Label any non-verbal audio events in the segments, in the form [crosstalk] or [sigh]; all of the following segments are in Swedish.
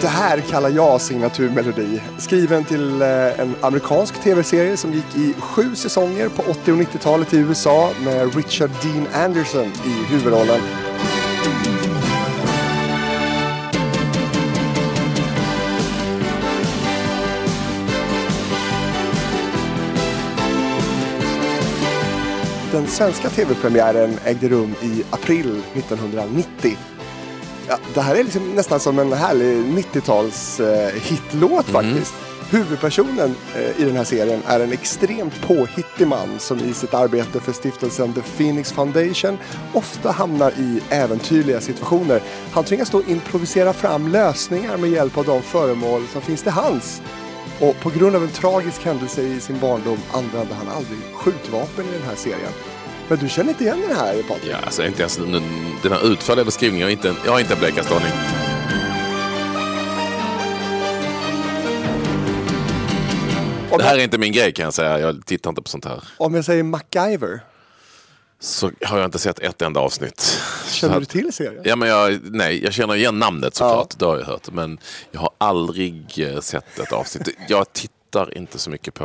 Det här kallar jag signaturmelodi. Skriven till eh, en amerikansk tv-serie som gick i sju säsonger på 80 och 90-talet i USA med Richard Dean Anderson i huvudrollen. Den svenska tv-premiären ägde rum i april 1990. Ja, det här är liksom nästan som en härlig 90-tals eh, hitlåt faktiskt. Huvudpersonen eh, i den här serien är en extremt påhittig man som i sitt arbete för stiftelsen The Phoenix Foundation ofta hamnar i äventyrliga situationer. Han tvingas då improvisera fram lösningar med hjälp av de föremål som finns till hands. Och på grund av en tragisk händelse i sin barndom använde han aldrig skjutvapen i den här serien. Men du känner inte igen den här Patrik? Ja, alltså inte ens den, den här utförliga beskrivningen. Jag har inte, jag har inte en blekaste aning. Det här är inte min grej kan jag säga. Jag tittar inte på sånt här. om jag säger MacGyver, Så har jag inte sett ett enda avsnitt. känner Så du att- till serien? Ja, men jag, nej, jag känner igen namnet såklart. Det har jag hört. Men jag har aldrig eh, sett ett avsnitt. Jag tittar inte så mycket på,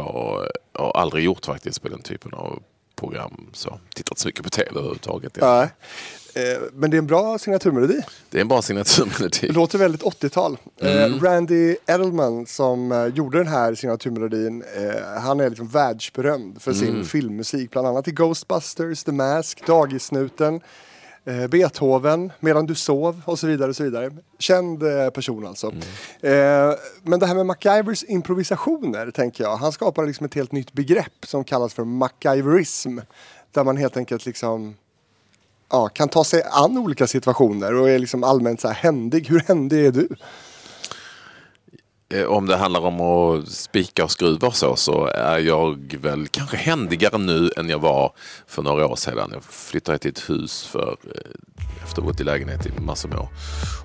och aldrig gjort faktiskt, på den typen av program. Så tittat så mycket på tv överhuvudtaget. Ja. Nej. Eh, Men det är en bra signaturmelodi. Det är en bra signaturmelodi. Det låter väldigt 80-tal. Mm. Eh, Randy Edelman som eh, gjorde den här signaturmelodin, eh, han är liksom världsberömd för sin Mm. filmmusik. Bland annat i Ghostbusters, The Mask, Dagissnuten, eh, Beethoven, Medan du sov och så vidare. Och så vidare. Känd eh, person alltså. Mm. Eh, men det här med MacGyvers improvisationer tänker jag. Han skapade liksom ett helt nytt begrepp som kallas för MacGyverism. Där man helt enkelt liksom ja, kan ta sig an olika situationer och är liksom allmänt så här händig. Hur händig är du? Eh, Om det handlar om att spika och skruva och så, så är jag väl kanske händigare nu än jag var för några år sedan. Jag flyttade till ett hus för, eh, efter att ha bott i lägenhet i massor med år.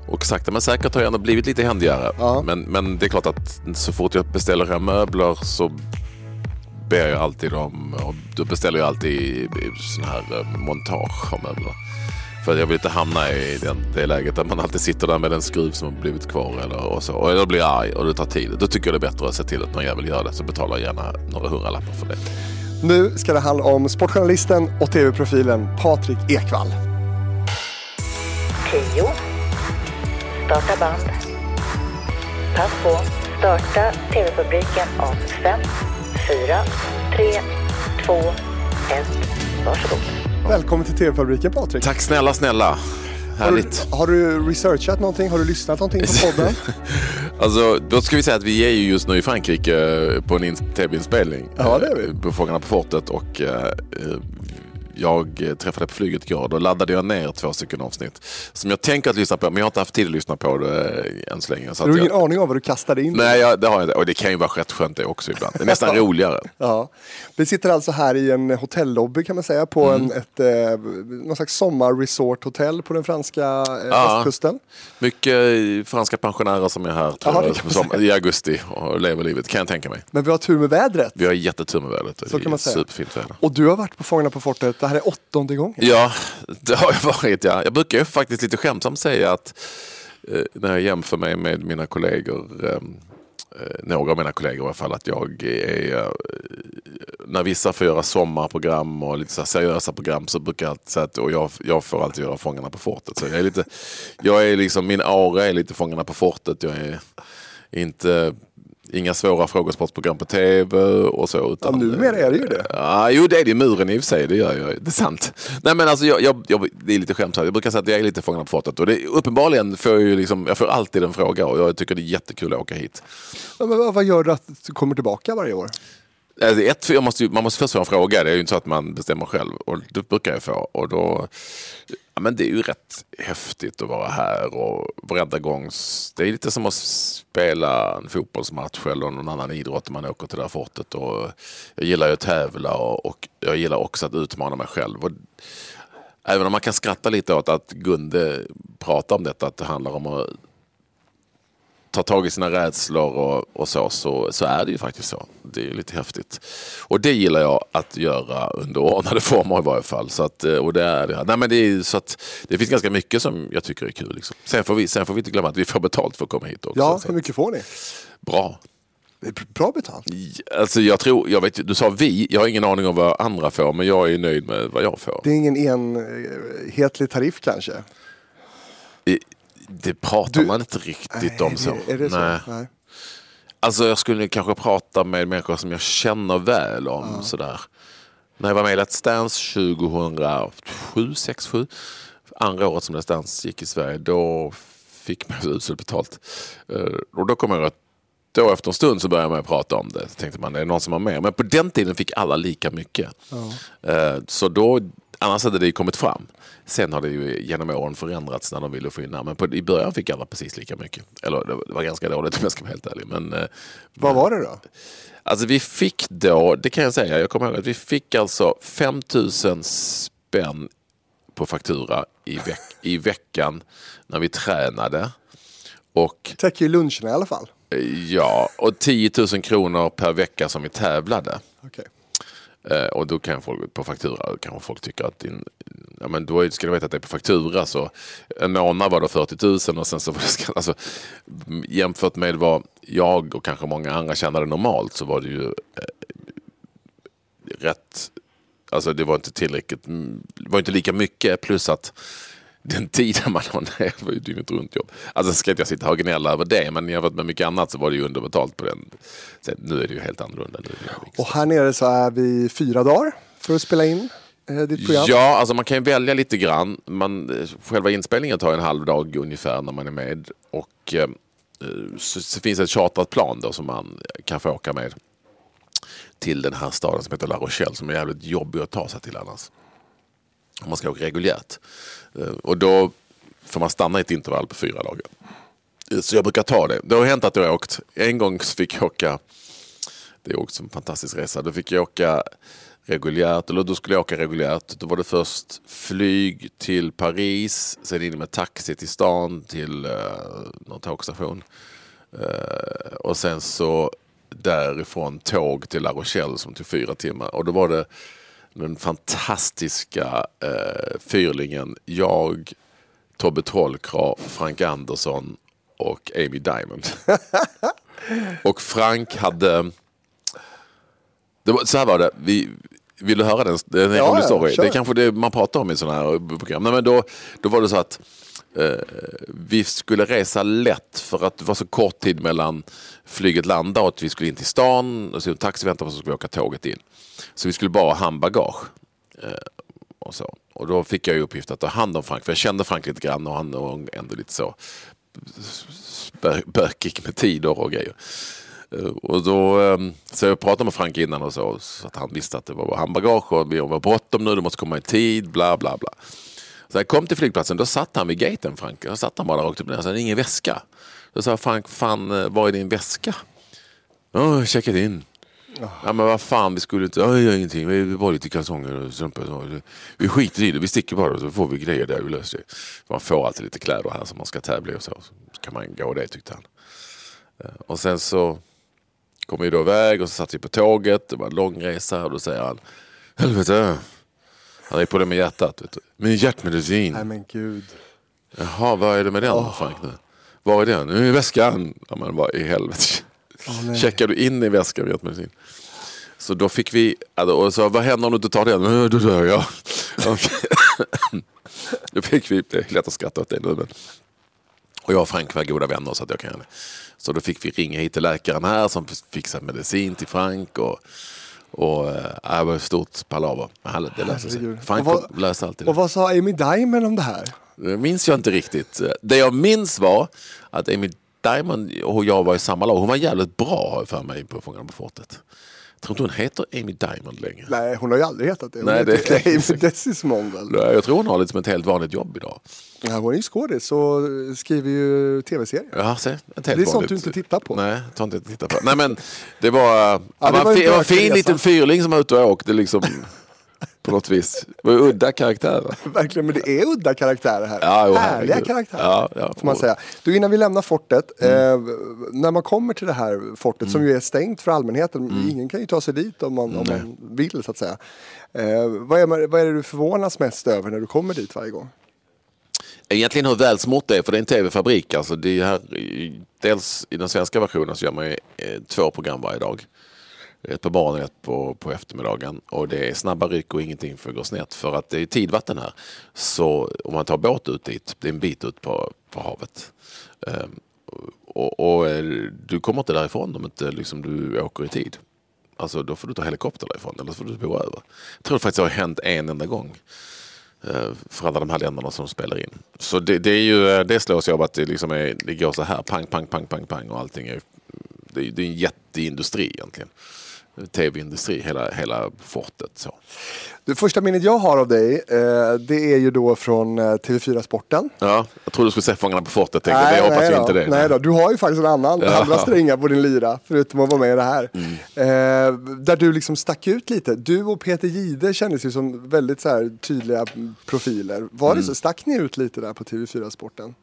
Och sakta men säkert har jag ändå blivit lite händigare. Ja. Men, men det är klart att så fort jag beställer hem möbler så ber jag alltid om, och då beställer jag alltid sån här eh, montage av möbler. För jag vill inte hamna i den, det läget där man alltid sitter där med en skruv som har blivit kvar eller och så. Och jag blir arg och det tar tid. Då tycker jag det är bättre att se till att någon jävel gör det. Så betalar jag gärna några hundralappar för det. Nu ska det handla om sportjournalisten och tv-profilen Patrik Ekwall. 10. Starta band. Pass på. Starta TV-publiken om 5, 4, 3, 2, 1. Varsågod. Välkommen till TV-fabriken Patrik. Tack snälla, snälla. Har Härligt. du, har du researchat någonting? Har du lyssnat någonting på podden? [laughs] Alltså, då ska vi säga att vi är ju just nu i Frankrike på en in- tv-inspelning. Ja, det är vi. eh, På Fångarna på fortet och eh, eh, jag eh, träffade på flyget igår. Då laddade jag ner två stycken avsnitt som jag tänker att lyssna på, men jag har inte haft tid att lyssna på det eh, än så länge. Så Har du ingen jag, aning om vad du kastade in? nej, jag, det har jag inte. Och det kan ju vara rätt skönt det också ibland. Det är nästan [laughs] roligare. Ja. Vi sitter alltså här i en hotellobby kan man säga på Mm. en, ett, eh, någon slags sommarresorthotell på den franska eh, Ja. västkusten. Mycket eh, franska pensionärer som är här det jag, som, i augusti och lever livet, kan jag tänka mig. Men vi har tur med vädret. Vi har jättetur med vädret. Så Det kan man säga. Superfint väder. Och du har varit på Fångarna på fortet, här är åttonde gången. Ja, det har jag varit. Ja. Jag brukar ju faktiskt lite skämtsamt säga att eh, när jag jämför mig med mina kollegor, ehm, eh, några av mina kollegor i alla fall, att jag är... Eh, när vissa får göra sommarprogram och lite så här seriösa program så brukar jag alltid säga att och jag, jag får alltid göra Fångarna på fortet. Så jag är lite, jag är liksom, min aura är lite Fångarna på fortet. Jag är inte... Inga svåra frågesportprogram på tv och så. Ja, Utan, numera är det ju det. Ja, jo, det är det i muren i och för sig. Det gör jag. Det är sant. Nej, men alltså, jag, jag, jag, det är lite skämtsamt. Jag brukar säga att jag är lite Fångarna på fortet. Och det, uppenbarligen får jag ju liksom, jag får alltid en fråga och jag tycker det är jättekul att åka hit. Ja, men vad- gör du att du kommer tillbaka varje år? Alltså, ett, jag måste, man måste först få en fråga. Det är ju inte så att man bestämmer själv. Och det brukar jag få. Och då, ja, men det är ju rätt häftigt att vara här. Och varenda gång, det är lite som att spela en fotbollsmatch eller någon annan idrott. Man åker till det här fortet. Och jag gillar ju att tävla och, och jag gillar också att utmana mig själv. Och, även om man kan skratta lite åt att Gunde pratar om detta, att det handlar om att tar tag i sina rädslor och, och så, så, så är det ju faktiskt så. Det är lite häftigt. Och det gillar jag att göra under ordnade [laughs] former i varje fall. Så att, eh, och det, är, det. Nej, men det, är, så att, det finns ganska mycket som jag tycker är kul. Liksom. Sen, får vi, sen får vi inte glömma att vi får betalt för att komma hit också. Ja, hur mycket får ni? Bra. Bra betalt. Alltså jag tror, jag vet, du sa vi, jag har ingen aning om vad andra får men jag är nöjd med vad jag får. Det är ingen enhetlig tariff kanske? Det, det pratar Du- man inte riktigt Nej, om så. Är det så? Nej. Nej. Alltså jag skulle kanske prata med människor som jag känner väl om sådär. När jag var med i Let's Dance 2007, 6, 7. Andra året som Let's Dance gick i Sverige, då fick man så uselt betalt. Eh, Och då kommer jag att då efter en stund så började man prata om det. Så tänkte man, är det någon som har mer? Men på den tiden fick alla lika mycket. Eh, Så då, annars hade det ju kommit fram. Sen har det ju genom åren förändrats när de ville få in namn. Men på, i början fick alla precis lika mycket. Eller det var ganska dåligt om jag ska vara helt ärlig. Men, eh, Vad var det då? Alltså vi fick då, det kan jag säga, jag kommer ihåg att vi fick alltså 5000 spänn på faktura i, veck, i veckan när vi tränade. Och Täcker ju luncherna i alla fall. ja, och 10 000 kronor per vecka som vi tävlade. Okej. Eh, och då kan folk på faktura kanske folk tycker att din, ja, men då ska du veta att det är på faktura så en månad var det 40 000 och sen så var det. Alltså, jämfört med vad jag och kanske många andra tjänade normalt så var det ju eh, rätt, alltså det var inte tillräckligt, det var inte lika mycket plus att den tiden man har ner var ju dygnet runt jobb. Alltså ska inte jag sitta och gnälla över det men jämfört med mycket annat så var det ju underbetalt på den. Sen, nu är det ju helt annorlunda. Det Och här nere så är vi fyra dagar för att spela in eh, ditt program. Ja, alltså man kan ju välja lite grann. Man, eh, själva inspelningen tar en halv dag ungefär när man är med. Och eh, så, så finns det ett chartrat plan då som man kan få åka med till den här staden som heter La Rochelle som är jävligt jobbig att ta sig till annars. Om man ska åka reguljärt. Eh, och då får man stanna i ett intervall på fyra dagar. Eh, så jag brukar ta det. Det har hänt att jag har åkt. En gång fick jag åka det är också en fantastisk resa. Då fick jag åka reguljärt, eller då skulle jag åka reguljärt. Då var det först flyg till Paris, sen in med taxi till stan, till uh, någon tågstation. Uh, och sen så därifrån tåg till La Rochelle som tog fyra timmar. Och då var det den fantastiska uh, fyrlingen, jag, Tobbe Trollkarl, Frank Andersson och Amy Diamond. [laughs] och Frank hade det var, så här var det. Vi, vill du höra den? Det är en Ja, rolig story. Det är kanske det man pratar om i sådana här program. Nej, men då, då var det så att eh, vi skulle resa lätt för att det var så kort tid mellan flyget landade och att vi skulle in till stan. Och så en taxi väntade på oss och så skulle vi åka tåget in. Så vi skulle bara ha handbagage. Eh, och, så. och då fick jag i uppgift att ta hand om Frank. För jag kände Frank lite grann och han var ändå lite så bökig med tider och grejer. Eh, och då, ehm, så jag pratade med Frank innan och så, så att han visste att det var handbagage och vi var bråttom nu, du måste komma i tid, bla bla bla. Så när jag kom till flygplatsen, då satt han vid gaten Frank. Då satt han bara rakt upp och ner, så ingen väska. Då sa jag, Frank, fan, eh, var är din väska? Ja, jag har checkat in. Ja men vad fan, vi skulle inte, ja, jag gör ingenting, vi bara lite kalsonger och strumpor. Vi skiter i det, vi sticker bara så får vi grejer där, vi löser det. Man får alltid lite kläder här som man ska tävla i och så. Så kan man gå det tyckte han. Eh, Och sen så kom vi då iväg och så satt vi på tåget, det var en lång resa och då säger han Helvete, han är på det med hjärtat. Vet du. Min hjärtmedicin. Nej men gud. Jaha, vad är det med den Frank nu? Var är den? Nu är väskan. Ja men vad i helvete. Nej. Checkar du in i väskan med hjärtmedicin? Så då fick vi, alltså, och så, vad händer om du inte tar den? "Eh, Då dör jag. [laughs] [laughs] Då fick vi, det är lätt att skratta åt det nu men. Och jag och Frank var goda vänner så att jag kan göra det. Så då fick vi ringa hit till läkaren här som fixade medicin till Frank. Och, och äh, det var ett stort palaver. Men det löste sig. Frank vad- löste alltid det. Och vad sa Amy Diamond om det här? Det minns jag inte riktigt. Det jag minns var att Amy Diamond och jag var i samma lag. Hon var jävligt bra jag för mig på Fångarna på fortet. Jag tror inte hon heter Amy Diamond längre. Nej, hon har ju aldrig hetat det. Hon Nej, det- heter Amy [laughs] Desismond Jag tror hon har liksom ett helt vanligt jobb idag. Ja, hon är ju skådis och skriver ju tv-serier. Ja, se, ett helt Det är sånt vanligt. du inte tittar på. Nej, tar inte att titta på. Nej men det var, ja, det var en en, fin liten fyrling som var ute och åkte liksom på något vis. Det var ju udda karaktärer. [laughs] Verkligen, men det är udda karaktärer här. Ja, jo, Härliga herregud. karaktärer. Ja, ja. Får man säga. Du, innan vi lämnar fortet. Mm. Eh, när man kommer till det här fortet som ju är stängt för allmänheten. Mm. Ingen kan ju ta sig dit om man, om man vill så att säga. Eh, vad, är, man- vad är det du förvånas mest över när du kommer dit varje gång? Egentligen hur välsmort det är, för det är en tv-fabrik. Alltså det är här, dels i den svenska versionen så gör man ju eh, två program varje dag. Ett på morgonen och ett på, på eftermiddagen. Och det är snabba ryck och ingenting får gå snett. För att det är tidvatten här. Så om man tar båt ut dit, det är en bit ut på, på havet. Um, och, och eh, du kommer inte därifrån om inte liksom, du åker i tid. Alltså då får du ta helikopter därifrån eller så får du bo över. Jag tror faktiskt det har hänt en enda gång. Eh, för alla de här länderna som spelar in. Så det, det är ju det slås jag av att det, liksom är, det går så här pang, pang, pang, pang, pang och allting är det det är en jätteindustri egentligen. Tv-industri, hela, hela fortet. Så. Det första minnet jag har av dig, eh, det är ju då från eh, TV4 Sporten. Ja, jag trodde du skulle säga Fångarna på fortet. Tänkte, nej, jag hoppas nej inte det. Nej då, du har ju faktiskt en annan, Ja. andra strängar på din lyra, förutom att vara med i det här. Mm. Eh, där du liksom stack ut lite. Du och Peter Gide kändes ju som väldigt så här, tydliga profiler. Var Mm. det så? Stack ni ut lite där på TV4 Sporten?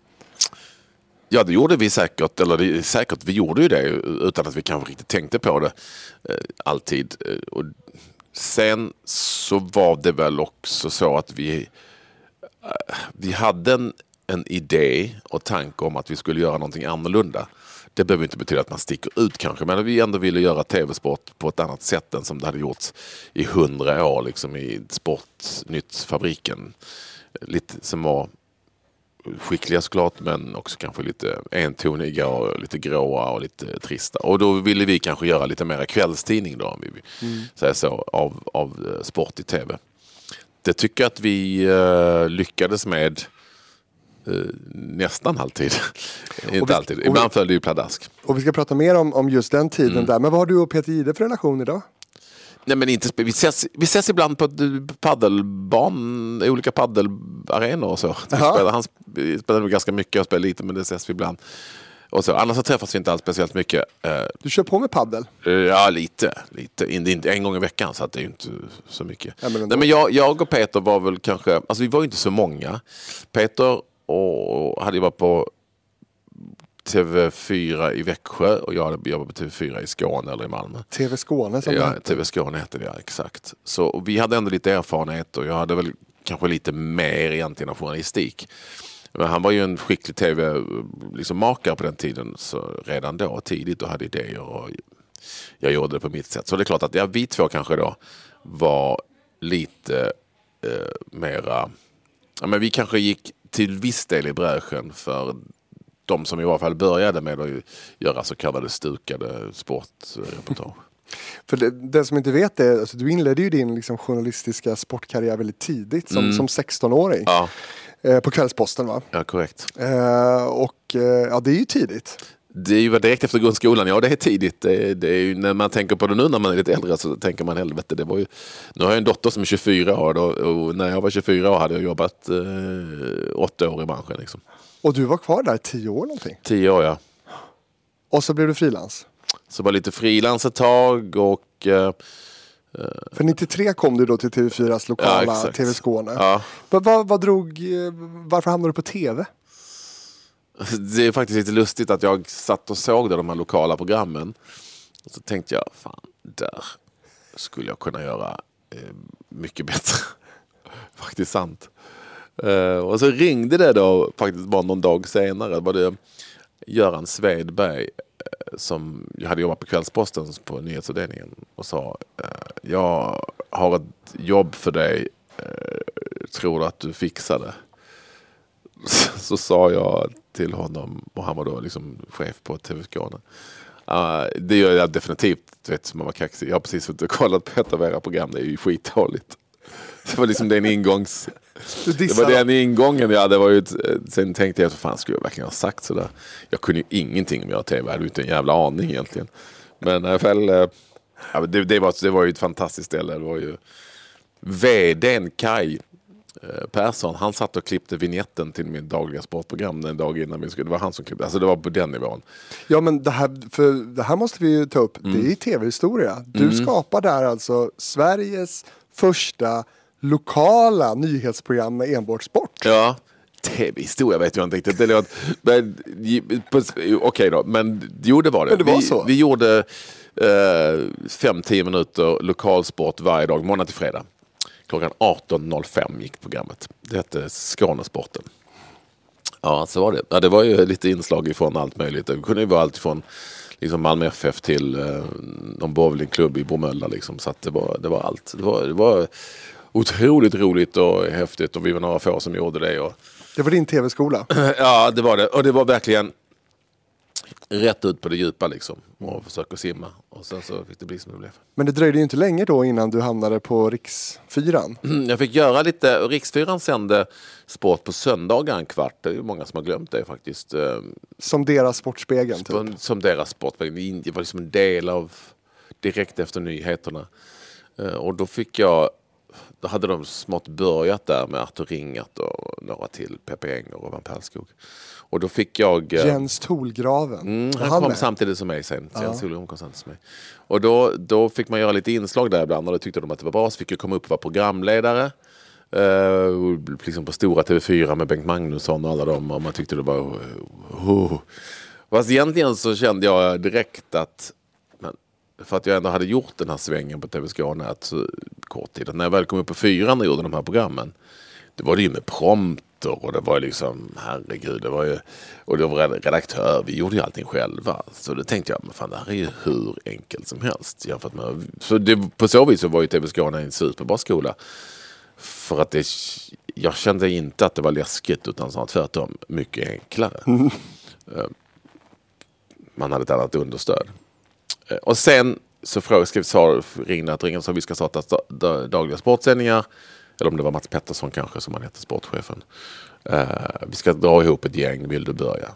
Ja, det gjorde vi säkert. Eller det, säkert, vi gjorde ju det utan att vi kanske riktigt tänkte på det eh, alltid. Eh, och sen så var det väl också så att vi, eh, vi hade en, en idé och tanke om att vi skulle göra någonting annorlunda. Det behöver inte betyda att man sticker ut kanske, men vi ändå ville göra tv-sport på ett annat sätt än som det hade gjorts i hundra år liksom i Sportnytt-fabriken. Lite som var skickliga såklart men också kanske lite entoniga och lite gråa och lite trista. Och då ville vi kanske göra lite mer kvällstidning då, om vi vill säga så, av, av eh, sport i tv. Det tycker jag att vi eh, lyckades med eh, nästan alltid. [laughs] Och vi- Inte alltid, och vi- ibland föll det ju pladask. Och vi ska prata mer om, om just den tiden Mm. där. Men vad har du och Peter Gide för relation idag? Nej, men inte, vi, ses, vi ses ibland på paddelban, olika paddelarenor och så. Spelar, han sp- spelar ganska mycket och spelar lite men det ses vi ibland. Och så. Annars så träffas vi inte alls speciellt mycket. Eh, Du kör på med paddel. Eh, Ja, lite. lite. In- Inte en gång i veckan så att det är inte så mycket. Ja, men. Nej, men jag, jag och Peter var väl kanske, alltså vi var ju inte så många. Peter och, hade ju varit på TV4 i Växjö och jag jobbat på TV4 i Skåne eller i Malmö. TV Skåne som Ja. TV Skåne hette det, ja, exakt. Så vi hade ändå lite erfarenhet och jag hade väl kanske lite mer egentligen av journalistik. Men han var ju en skicklig tv-makare liksom, på den tiden, så redan då tidigt och hade idéer. Och jag gjorde det på mitt sätt. Så det är klart att ja, vi två kanske då var lite eh, mera... Ja, men vi kanske gick till viss del i bräschen för de som i alla fall började med att göra så kallade stukade sportreportage. [laughs] För det, den som inte vet det, alltså, du inledde ju din liksom, journalistiska sportkarriär väldigt tidigt som, som 16-åring. Mm. Ja, Eh, på Kvällsposten va? ja, korrekt. Eh, och eh, ja, det är ju tidigt. Det ju direkt efter grundskolan, ja det är tidigt. Det det är ju, när man tänker på det nu när man är lite äldre så tänker man helvete, det var ju... Nu har jag en dotter som är 24 år och, och när jag var 24 år hade jag jobbat eh, åtta år i branschen. Liksom. Och du var kvar där tio år någonting. Tio år ja. Och så blev du frilans. Så var lite frilans ett tag och eh, För 93 kom du då till TV4s lokala Ja. TV Skåne. ja, Vad, vad, vad drog, eh, varför hamnade du på TV? det är faktiskt lite lustigt att jag satt och såg då de här lokala programmen. Och så tänkte jag, fan, där skulle jag kunna göra eh, mycket bättre. [laughs] faktiskt sant. Uh, och så ringde det då faktiskt bara någon dag senare. Var det Göran Svedberg eh, som jag hade jobbat på Kvällsposten på nyhetsavdelningen och sa eh, jag har ett jobb för dig. Tror du att du fixar det? [laughs] så sa jag till honom, och han var då liksom chef på TV Skåne. Uh, det gör jag definitivt, du vet, som man var kaxig. Jag har precis suttit och kollat på ett av era program, det är ju skitdåligt. Det var liksom den ingångs... Det var den ingången jag hade. Var ju, ett- sen tänkte jag, vad fan skulle jag verkligen ha sagt sådär? Jag kunde ju ingenting om att göra TV, jag hade ju inte en jävla aning egentligen. Men i alla fall, eh, det, det, var, det var ju ett fantastiskt ställe. Det var ju VDn Kai eh, Persson, han satt och klippte vignetten till min dagliga sportprogram den dag innan vi skulle, det var han som klippte, alltså det var på den nivån. Ja men det här, för det här måste vi ju ta upp. Mm. Det är tv-historia. Du skapar där alltså Sveriges första lokala nyhetsprogram med enbart sport. Ja, tv-historia vet jag inte riktigt. Men, okej då, men jo det var det. Men det var vi, så. vi gjorde eh, fem, tio minuter lokalsport varje dag, måndag till fredag. Klockan 18.05 gick programmet. Det hette Skånesporten. Ja, så var det. Ja, det var ju lite inslag ifrån allt möjligt. Det kunde ju vara allt från liksom Malmö FF till eh, någon bowlingklubb i Bromölla. Liksom. Så det, var, det var allt. Det var, det var otroligt roligt och häftigt och vi var några få som gjorde det. Och, Det var din tv-skola. [clears throat] Ja, det var det. Och det var verkligen rätt ut på det djupa liksom. Och försöka simma. Och sen så fick det bli som det blev. Men det dröjde ju inte länge då innan du hamnade på riksfyran. Jag fick göra lite, Riksfyran sände sport på söndagar en kvart. Det är många som har glömt det faktiskt. Eh, Som deras Sportspegeln typ. Som, deras sport. Det var liksom en del av direkt efter nyheterna. Eh, Och då fick jag, då hade de smått börjat där med Artur Ringart och några till, Peppe Enger och Van Perlskog. Och då fick jag... eh, Jens Tolgraven. Mm, Var han kom med? samtidigt som mig sen. Ja. Solholm kom samtidigt som mig. Och då, då fick man göra lite inslag där ibland och då tyckte de att det var bra. Så fick jag komma upp och vara programledare. Uh, liksom på stora TV4 med Bengt Magnusson och alla dem. Och man tyckte det var... Uh, Fast egentligen så kände jag direkt att för att jag ändå hade gjort den här svängen på TV Skåne att så, kort tid. Att när jag väl kom upp på fyran och gjorde de här programmen. Då var det ju med prompter och det var liksom, herregud, det var ju, och det var redaktör, vi gjorde ju allting själva. Så då tänkte jag, men fan det här är ju hur enkelt som helst jämfört med, så det, på så vis så var ju TV Skåne en superbra skola. För att det, jag kände inte att det var läskigt utan snarare tvärtom mycket enklare. [laughs] Eh, Man hade ett annat understöd. Eh, Och sen så frågade, skrev, sa, ringde att ringen sa vi ska starta sta- da- dagliga sportsändningar. Eller om det var Mats Pettersson kanske som han hette, sportchefen. Eh, vi ska dra ihop ett gäng, vill du börja?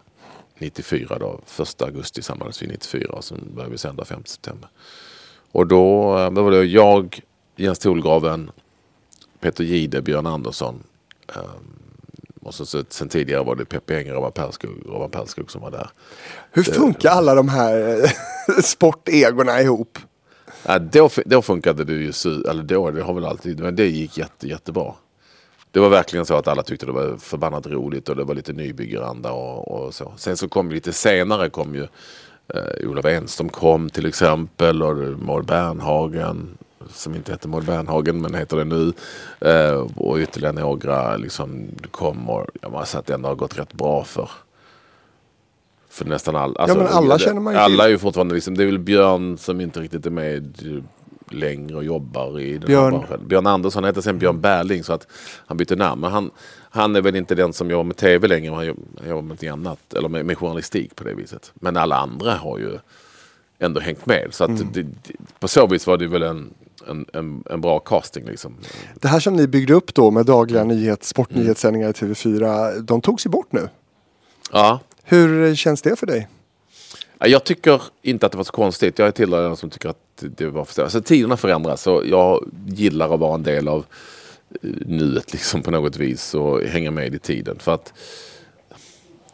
94 då, 1 augusti samlades vi 94 och sen började vi sända 5 september. Och då, eh, då var det jag, Jens Tolgraven, Peter Gide, Björn Andersson. ehm, och så, så, sen tidigare var det Peppe Enger och Robban Perskog, som var där. Hur funkar alla de här eh, [laughs] sportegorna ihop? Ja, då, då funkade det ju, eller då, det har väl alltid, men det gick jätte, jättebra. Det var verkligen så att alla tyckte det var förbannat roligt och det var lite nybyggaranda och, och så. Sen så kom lite senare kom ju eh, Olof Enström kom till exempel och Maud Bernhagen som inte heter Maud Bernhagen men heter det nu. Eh, och ytterligare några liksom kom och jag måste säga att det ändå har gått rätt bra för för nästan alla. men alla känner man ju Alla till. är ju fortfarande liksom, det är väl Björn som inte riktigt är med längre och jobbar i den Björn. här branschen. Björn Andersson heter sen Björn Berling så att han bytte namn. Men han, han är väl inte den som jobbar med tv längre. Han jobbar med något annat. Eller med, med journalistik på det viset. Men alla andra har ju ändå hängt med. Så att Mm. det, det, på så vis var det väl en, en, en, en bra casting liksom. Det här som ni byggde upp då med dagliga Mm. nyhets, sportnyhetssändningar i TV4, de togs ju bort nu. Ja, hur känns det för dig? Jag tycker inte att det var så konstigt. Jag är tillhörande den som tycker att det var för alltså, Tiderna förändras och jag gillar att vara en del av eh, nuet liksom på något vis och hänga med i tiden. För att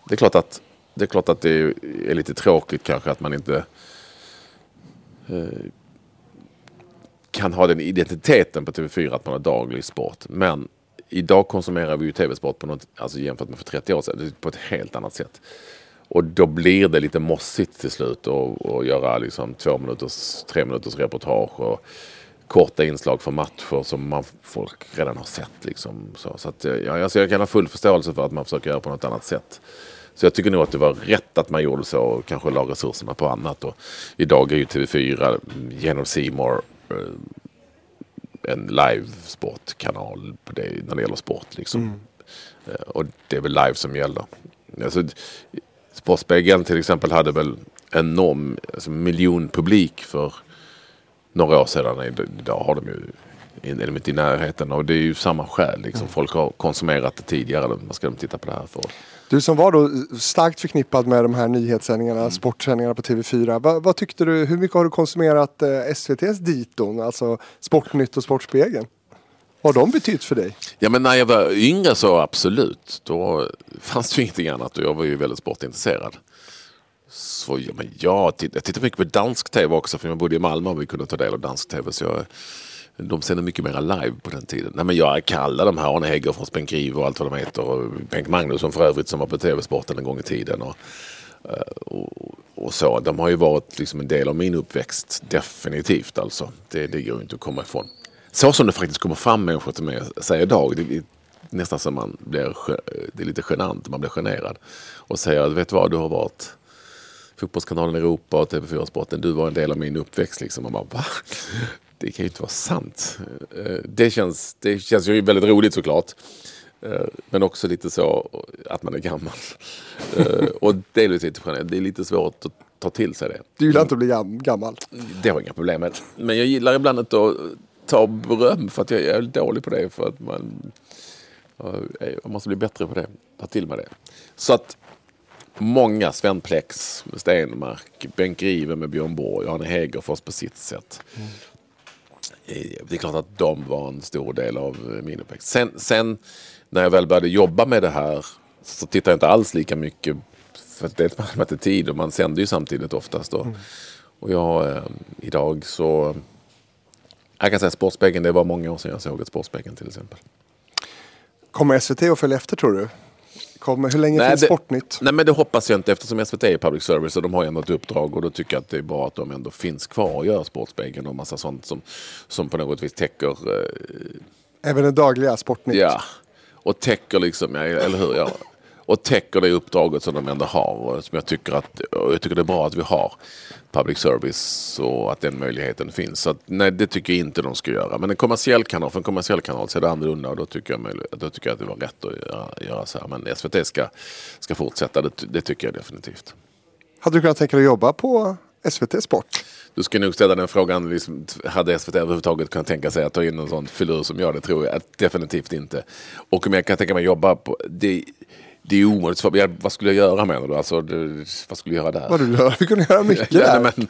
det är klart att det är, klart att det är lite tråkigt kanske att man inte eh, kan ha den identiteten på TV4 att man har daglig sport. Men idag konsumerar vi ju tv-sport på något, alltså jämfört med för 30 år sedan, på ett helt annat sätt. Och då blir det lite mossigt till slut och, och göra liksom två minuters, tre minuters reportage och korta inslag för matcher som man, folk redan har sett. Liksom. Så, så att, ja, alltså jag kan ha full förståelse för att man försöker göra på något annat sätt. Så jag tycker nog att det var rätt att man gjorde så och kanske la resurserna på annat. Och idag är ju TV4 genom C More en live-sportkanal när det gäller sport. Liksom. Eh, Och det är väl live som gäller. Alltså, Sportspegeln till exempel hade väl enorm alltså, miljonpublik för några år sedan. Idag har de ju är de inte i närheten och det är ju samma skäl. Liksom. Folk har konsumerat det tidigare. Vad ska de titta på det här för? Du som var då starkt förknippad med de här nyhetssändningarna, Mm. sportsändningarna på TV4. Vad, vad tyckte du, hur mycket har du konsumerat eh, SVTs diton, alltså Sportnytt och Sportspegeln? Vad har de betytt för dig? Ja men när jag var yngre så absolut. Då fanns det ju ingenting annat och jag var ju väldigt sportintresserad. Så ja, men jag, titt, jag tittade mycket på dansk tv också för jag bodde i Malmö och vi kunde ta del av dansk tv. Så jag de sände mycket mer live på den tiden. Nej, men jag kallar de här Arne Hegerfors, Bengt Grive och allt vad de heter. Och Bengt Magnusson för övrigt som var på TV-sporten en gång i tiden. Och, eh, och, och, så. De har ju varit liksom en del av min uppväxt. Definitivt alltså. Det, det går inte att komma ifrån. Så som det faktiskt kommer fram människor till mig och säger idag. Det är nästan som man blir, det är lite genant, man blir generad. Och säger, vet du vad, du har varit Fotbollskanalen Europa och TV4 Sporten. Du var en del av min uppväxt. Liksom. Man bara, va? Det kan ju inte vara sant. Eh, det känns, det känns ju väldigt roligt såklart. Eh, men också lite så att man är gammal. Eh, och det är lite, det är lite svårt att ta till sig det. Du gillar inte att bli gammal? Det har jag inga problem med. Men jag gillar ibland att ta beröm för att jag är dålig på det. För att man, jag måste bli bättre på det. Ta till mig det. Så att många, Sven Plex med Stenmark, Bengt Grive med Björn Borg, Arne Hegerfors på sitt sätt. Mm. Det är klart att de var en stor del av min uppväxt. Sen, sen när jag väl började jobba med det här så tittade jag inte alls lika mycket. För det är ett matematik och man sänder ju samtidigt oftast. Då. Mm. Och jag, eh, idag så... Jag kan säga Sportspegeln, det var många år sedan jag såg ett Sportspegeln till exempel. Kommer SVT att följa efter tror du? Kommer, hur länge nej, finns det, Sportnytt? Nej men det hoppas jag inte eftersom SVT är public service och de har ändå ett uppdrag och då tycker jag att det är bra att de ändå finns kvar och gör Sportspegeln och massa sånt som, som på något vis täcker... Eh, Även det dagliga Sportnytt? Ja, och täcker liksom, ja, eller hur? Ja. Och täcker det uppdraget som de ändå har och som jag tycker att, jag tycker det är bra att vi har public service och att den möjligheten finns. Så att, nej, det tycker jag inte de ska göra. Men en kommersiell kanal, för en kommersiell kanal så är det annorlunda och då tycker jag, då tycker jag att det var rätt att göra, göra så här. Men SVT ska, ska fortsätta, det, det tycker jag definitivt. Hade du kunnat tänka dig att jobba på SVT Sport? Du ska nog ställa den frågan, liksom, hade SVT överhuvudtaget kunnat tänka sig att ta in en sån filur som jag? Det tror jag definitivt inte. Och om jag kan tänka mig att jobba på... Det, det är omöjligt. Vad skulle jag göra menar du? Alltså, det, vad skulle jag göra där? Vad du gör? Vi [laughs] kunde göra mycket ja, där. Men,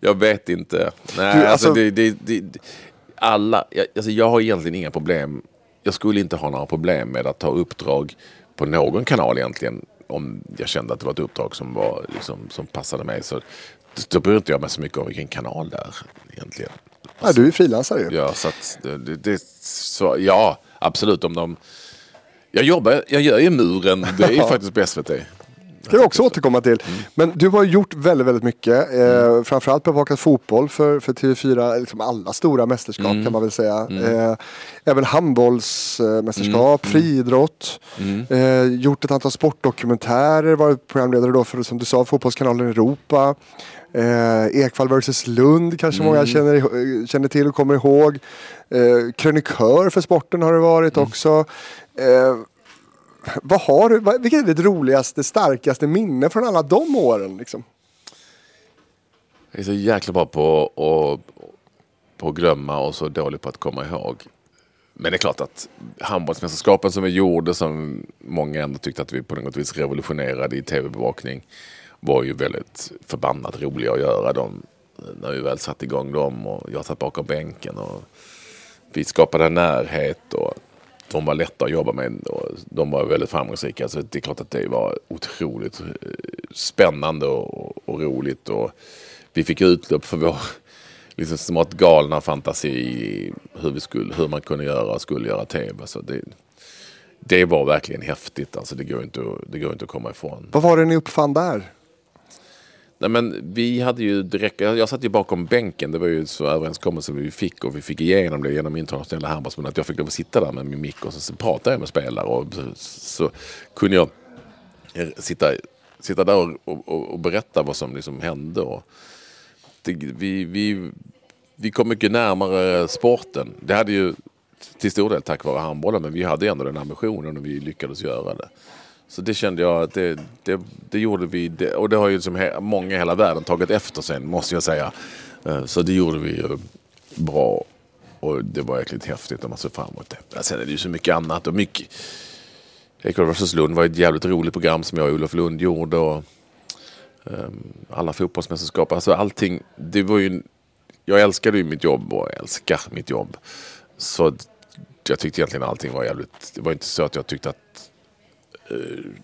jag vet inte. Nej, du, alltså, alltså det, det, det, alla, jag, alltså jag har egentligen inga problem. Jag skulle inte ha några problem med att ta uppdrag på någon kanal egentligen. Om jag kände att det var ett uppdrag som, var, liksom, som passade mig. Så, då bryr inte jag mig så mycket om vilken kanal det är egentligen. Alltså, ja, du är frilansare ju. Ja, så att, det, så, ja, absolut. Om de jag jobbar, jag gör ju muren, det är ju faktiskt på SVT. Det kan vi också återkomma till. Mm. Men du har gjort väldigt, väldigt mycket. Eh, mm. Framförallt bevakat fotboll för, för TV4, liksom alla stora mästerskap mm. kan man väl säga. Mm. Eh, även handbollsmästerskap, mm. friidrott. Mm. Eh, gjort ett antal sportdokumentärer, varit programledare då för, som du sa, Fotbollskanalen Europa. Eh, Ekvall vs Lund kanske många känner, känner till och kommer ihåg. Eh, krönikör för sporten har det varit också. Eh, vad har du, vad, vilket är ditt roligaste, starkaste minne från alla de åren? Liksom? Jag är så jäkla bra på att, på att glömma och så dålig på att komma ihåg. Men det är klart att handbollsmästerskapen som vi gjorde, som många ändå tyckte att vi på något vis revolutionerade i tv-bevakning, var ju väldigt förbannat roliga att göra dem. När vi väl satte igång dem och jag satt bakom bänken och vi skapade närhet och de var lätta att jobba med och de var väldigt framgångsrika. Så det är klart att det var otroligt eh, spännande och, och roligt. Och vi fick utlopp för vår [laughs] liksom smått galna fantasi hur, vi skulle, hur man kunde göra och skulle göra tv. Så det, det var verkligen häftigt. Alltså det, går inte, det går inte att komma ifrån. Vad var det ni uppfann där? Nej, men vi hade ju direkt, jag, satt ju bakom bänken. Det var ju så överenskommelse vi fick och vi fick igenom det genom internationella handbollsförbundet. Att jag fick lov att sitta där med min mick och så, så pratade jag med spelare. Och så, så kunde jag eh, sitta, sitta där och, och, och berätta vad som liksom hände. Och det, vi, vi, vi kom mycket närmare sporten. Det hade ju till stor del tack vare handbollen men vi hade ändå den ambitionen och vi lyckades göra det. Så det kände jag att det, det, det gjorde vi. Det, och det har ju liksom många i hela världen tagit efter sen måste jag säga. Eh, så det gjorde vi ju bra. Och det var jäkligt häftigt när man såg fram emot det. Sen är det ju så mycket annat. Och mycket... Ekerö vs Lund var ett jävligt roligt program som jag och Olof Lund gjorde. Och, um, alla fotbollsmästerskap. Alltså allting. Det var ju... Jag älskade ju mitt jobb och älskar mitt jobb. Så jag tyckte egentligen allting var jävligt... Det var inte så att jag tyckte att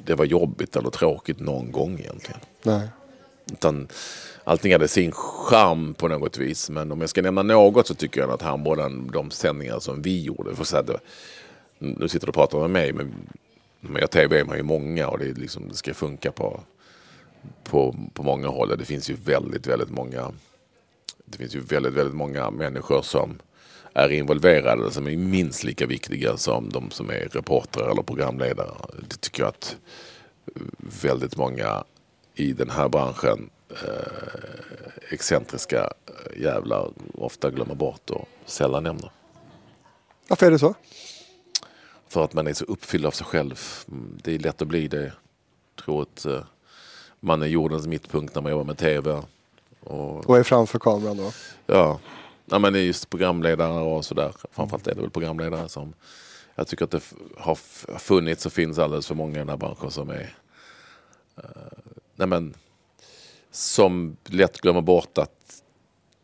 det var jobbigt eller tråkigt någon gång egentligen. Nej. Utan allting hade sin charm på något vis. Men om jag ska nämna något så tycker jag att handbollen, de sändningar som vi gjorde. För att det, nu sitter du och pratar med mig, men man gör tv är man ju många och det, liksom, det ska funka på, på, på många håll. Det finns ju väldigt, väldigt många det finns ju väldigt, väldigt många människor som är involverade som är minst lika viktiga som de som är reportrar eller programledare. Det tycker jag att väldigt många i den här branschen eh, excentriska jävlar ofta glömmer bort och sällan nämner. Varför är det så? För att man är så uppfylld av sig själv. Det är lätt att bli det. Jag tror att eh, man är jordens mittpunkt när man jobbar med tv. Och, och är framför kameran då? Ja, ja men det är just programledare och sådär. Framförallt är det väl programledare som jag tycker att det har funnits och finns alldeles för många i den här branschen som är uh, nej men, som lätt glömmer bort att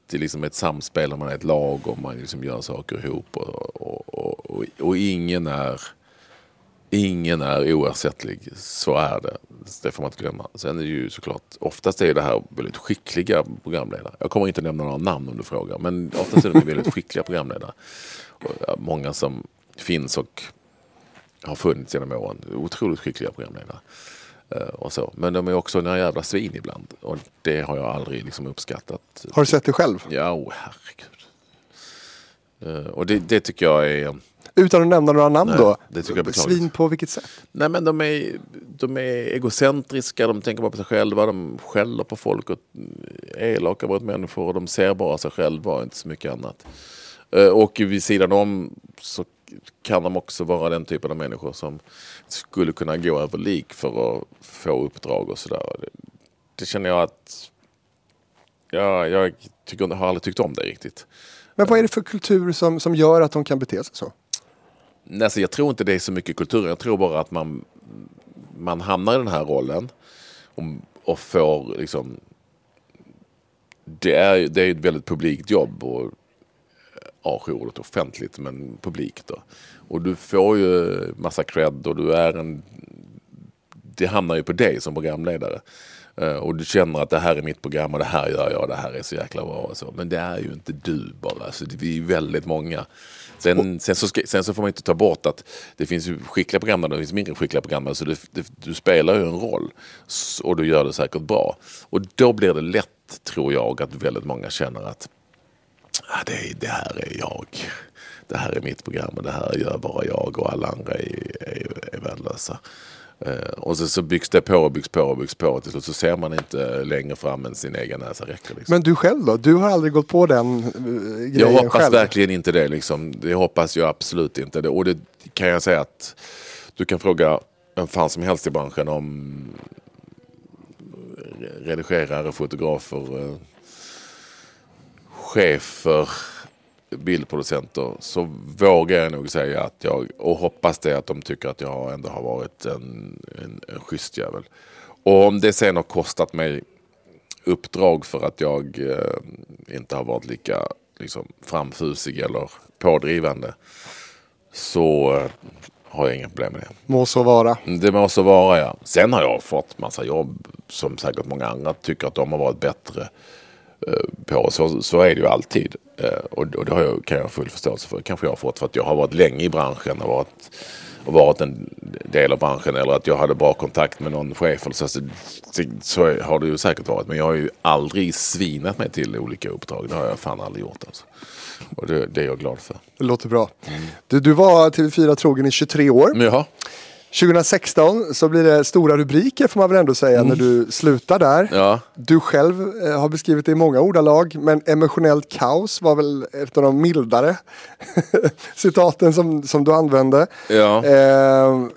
det liksom är ett samspel och man är ett lag och man liksom gör saker ihop. Och, och, och, och, ingen är ingen är oersättlig. Så är det. Det får man inte glömma. Sen är det ju såklart, oftast är det här väldigt skickliga programledare. Jag kommer inte nämna några namn om du frågar. Men oftast är det väldigt skickliga programledare. Och många som finns och har funnits genom åren. Otroligt skickliga programledare. Eh, och så. Men de är också några jävla svin ibland. Och det har jag aldrig liksom uppskattat. Har du sett det själv? Ja, oh, herregud. Eh, och det, det tycker jag är... Utan att nämna några namn Nej, då? det tycker jag är Svin på vilket sätt? Nej men de är, de är egocentriska, de tänker bara på sig själva, de skäller på folk och är elaka mot människor och de ser bara sig själva och inte så mycket annat. Eh, och vid sidan om så kan de också vara den typen av människor som skulle kunna gå över lik för att få uppdrag och sådär. Det, det känner jag att ja, jag tycker, har aldrig tyckt om det riktigt. Men vad är det för kultur som, som gör att de kan bete sig så? Alltså, jag tror inte det är så mycket kultur. Jag tror bara att man, man hamnar i den här rollen och, och får liksom... Det är, det är ett väldigt publikt jobb och eh, A-ordet offentligt men publikt. Då. Och du får ju massa cred och du är en... Det hamnar ju på dig som programledare. Eh, och du känner att det här är mitt program och det här gör jag och det här är så jäkla bra. Och så. Men det är ju inte du bara. Alltså, vi är väldigt många. Sen, sen, så ska, sen, så får man inte ta bort att det finns skickliga program och det finns mindre skickliga program. Så det, det, du spelar ju en roll och du gör det säkert bra. Och då blir det lätt, tror jag, att väldigt många känner att ah, det, det här är jag. Det här är mitt program och det här gör bara jag och alla andra är, är, är värdelösa. Uh, och så, så byggs det på och byggs på och byggs på. Till slut så ser man inte längre fram än sin egen näsa räcker. Liksom. Men du själv då? Du har aldrig gått på den uh, grejen Jag hoppas själv. verkligen inte det. Liksom. Det hoppas jag absolut inte. Det. Och det kan jag säga att du kan fråga vem fan som helst i branschen om redigerare, fotografer, uh, bildproducenter så vågar jag nog säga att jag, och hoppas det att de tycker att jag ändå har varit en, en, en schysst jävel. Och om det sen har kostat mig uppdrag för att jag eh, inte har varit lika liksom, framfusig eller pådrivande så eh, har jag inga problem med det. Må så vara. Det må så vara ja. Sen har jag fått massa jobb som säkert många andra tycker att de har varit bättre på. Så, så är det ju alltid. Eh, och, och det har jag, kan jag ha full förståelse för. Kanske jag har fått för att jag har varit länge i branschen och varit, och varit en del av branschen eller att jag hade bra kontakt med någon chef. Eller så, så, så har det ju säkert varit. Men jag har ju aldrig svinat mig till olika uppdrag. Det har jag fan aldrig gjort. Alltså. Och det, det är jag glad för. Det låter bra. Mm. Du, du var TV4 trogen i 23 år. Jaha. 2016 så blir det stora rubriker får man väl ändå säga mm. när du slutar där. Ja. Du själv eh, har beskrivit det i många ordalag men emotionellt kaos var väl ett av de mildare [laughs] citaten som, som du använde. Ja. Eh,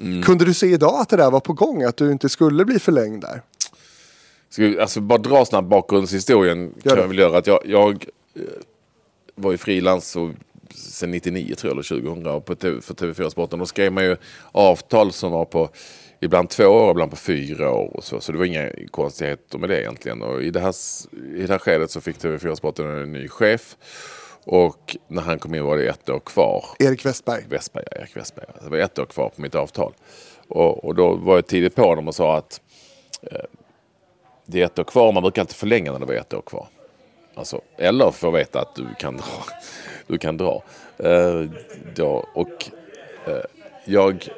mm. Kunde du se idag att det där var på gång? Att du inte skulle bli förlängd där? Ska alltså bara dra snabbt bakgrundshistorien kan jag väl göra. Att jag, jag eh, var ju frilans och sen 99 tror jag, eller 2000 på TV, för TV4 Sporten. Då skrev man ju avtal som var på ibland två år, ibland på fyra år. Och så, så det var inga konstigheter med det egentligen. Och i, det här, I det här skedet så fick TV4 Sporten en ny chef. Och när han kom in var det ett år kvar. Erik Westberg. Westberg, ja, Erik Westberg. Det var ett år kvar på mitt avtal. Och, och då var jag tidigt på dem och sa att eh, det är ett år kvar. Man brukar alltid förlänga när det var ett år kvar. Alltså, eller få veta att du kan dra. Du kan dra. Eh, då, och eh, jag,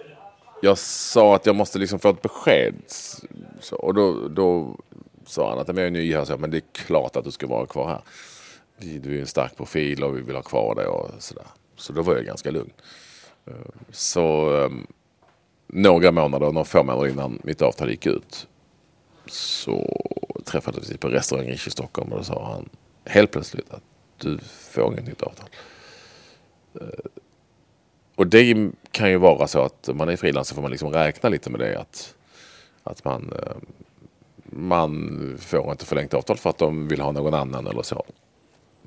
jag sa att jag måste liksom få ett besked. Så, och då, då sa han att jag är ny här, så, men det är klart att du ska vara kvar här. Du är en stark profil och vi vill ha kvar dig och sådär. Så då var jag ganska lugn. Eh, så ehm, några månader, några få månader innan mitt avtal gick ut så träffades vi på restaurang i Stockholm och då sa han helt plötsligt att du får inget nytt avtal. Eh, och det kan ju vara så att man är frilans så får man liksom räkna lite med det. Att, att man, eh, man får inte förlängt avtal för att de vill ha någon annan eller så.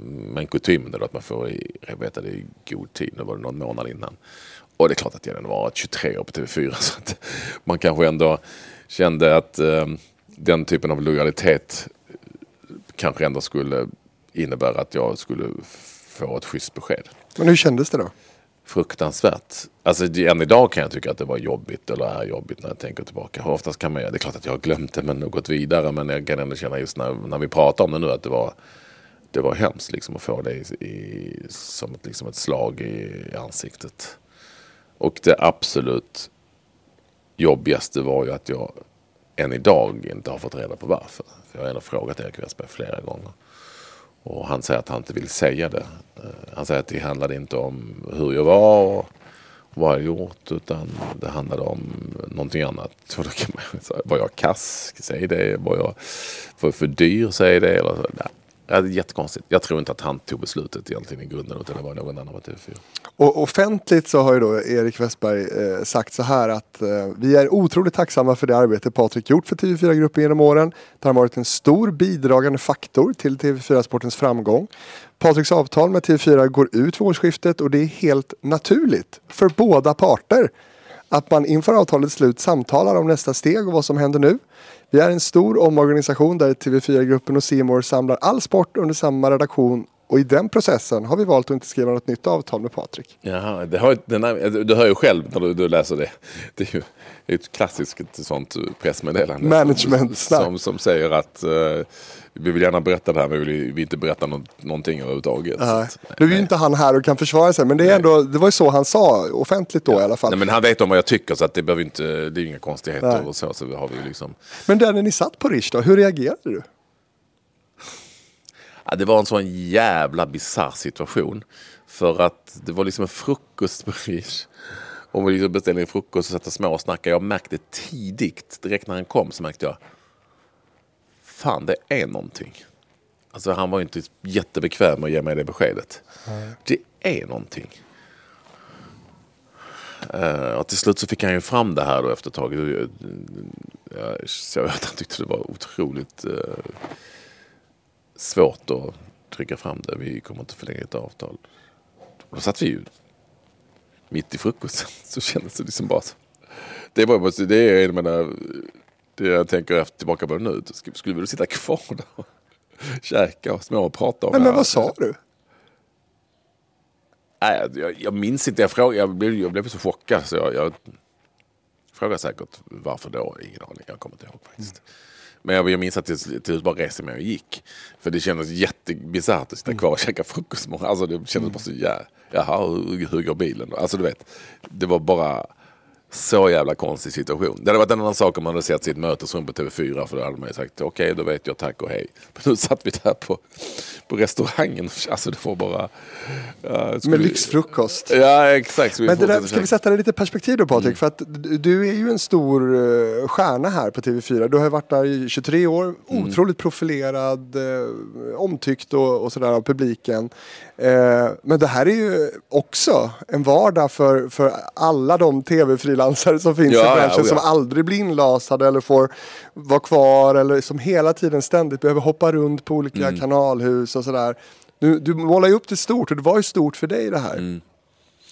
Men kutymen är att man får veta det i god tid. Nu var det någon månad innan. Och det är klart att jag hade varit 23 år på TV4 [laughs] så att man kanske ändå kände att eh, den typen av lojalitet kanske ändå skulle innebära att jag skulle få ett schysst besked. Men hur kändes det då? Fruktansvärt. Alltså än idag kan jag tycka att det var jobbigt eller är jobbigt när jag tänker tillbaka. Oftast kan man, det är klart att jag har glömt det men gått vidare men jag kan ändå känna just när, när vi pratar om det nu att det var det var hemskt liksom att få det i, i, som ett, liksom ett slag i, i ansiktet. Och det absolut jobbigaste var ju att jag än idag inte har fått reda på varför. För jag har ändå frågat Erik Westberg flera gånger. Och han säger att han inte vill säga det. Eh, han säger att det handlade inte om hur jag var och vad jag gjort utan det handlade om någonting annat. [laughs] Var jag kass? Säg det. Var jag för, för dyr? Säg det. Eller, nej. Ja, det är jättekonstigt. Jag tror inte att han tog beslutet egentligen i grunden utan det var någon annan på TV4. Och offentligt så har ju då Erik Westberg eh, sagt så här att eh, vi är otroligt tacksamma för det arbete Patrik gjort för TV4-gruppen genom åren. Det har varit en stor bidragande faktor till TV4-sportens framgång. Patriks avtal med TV4 går ut vid årsskiftet och det är helt naturligt för båda parter att man inför avtalets slut samtalar om nästa steg och vad som händer nu. Vi är en stor omorganisation där TV4-gruppen och Simor samlar all sport under samma redaktion och i den processen har vi valt att inte skriva något nytt avtal med Patrik. Jaha, det har, den här, du hör ju själv när du, du läser det. Det är ju ett klassiskt sånt pressmeddelande. Management som, som säger att uh, vi vill gärna berätta det här men vi vill inte berätta något, någonting överhuvudtaget. Nej. Nu är ju inte han här och kan försvara sig men det, är ändå, det var ju så han sa offentligt då ja. i alla fall. Nej, men han vet om vad jag tycker så att det, behöver inte, det är inga konstigheter. Nej. Och så, så har vi liksom... Men där när ni satt på Rish då, hur reagerade du? Ja, det var en sån jävla bisarr situation. För att det var liksom en frukost på Rish. Och vi liksom beställde en frukost och satt och småsnackade. Jag märkte tidigt, direkt när han kom så märkte jag fan det är någonting. Alltså han var inte jättebekväm med att ge mig det beskedet. Mm. Det är någonting. Uh, och till slut så fick han ju fram det här då efter ett tag. Jag, jag såg att han tyckte det var otroligt uh, svårt att trycka fram det. Vi kommer inte förlänga ett avtal. Då satt vi ju mitt i frukosten. [laughs] Så kändes det liksom bara så. Det, var, det är en av mina det jag tänker tillbaka på det nu. Skulle vi sitta kvar där och [laughs] käka och småprata om det Men vad sa du? Nej, jag, jag minns inte. Jag, frågade, jag, blev, jag blev så chockad så jag, jag frågade säkert varför då. Ingen aning. Jag kommer inte ihåg faktiskt. Mm. Men jag, jag minns att jag till slut bara reste mig och gick. För det kändes jättebisarrt att sitta kvar och käka frukost. Alltså det kändes mm. bara så, ja, jaha, hur, hur går bilen? Alltså du vet, det var bara så jävla konstig situation. Det hade varit en annan sak om man hade sett sitt mötesrum på TV4 för då hade man ju sagt okej okay, då vet jag tack och hej. [laughs] Men nu satt vi där på, på restaurangen. Alltså det var bara... Uh, Med lyxfrukost. Ja exakt. Men det där, ska vi sätta det lite perspektiv då Patrik? Mm. För att du är ju en stor uh, stjärna här på TV4. Du har varit där i 23 år. Mm. Otroligt profilerad, uh, omtyckt och, och sådär av publiken. Eh, men det här är ju också en vardag för, för alla de tv-frilansare som finns ja, i branschen ja, oh ja. som aldrig blir inlasade eller får vara kvar eller som hela tiden ständigt behöver hoppa runt på olika mm. kanalhus och sådär. Du, du målar ju upp det stort och det var ju stort för dig det här. Mm.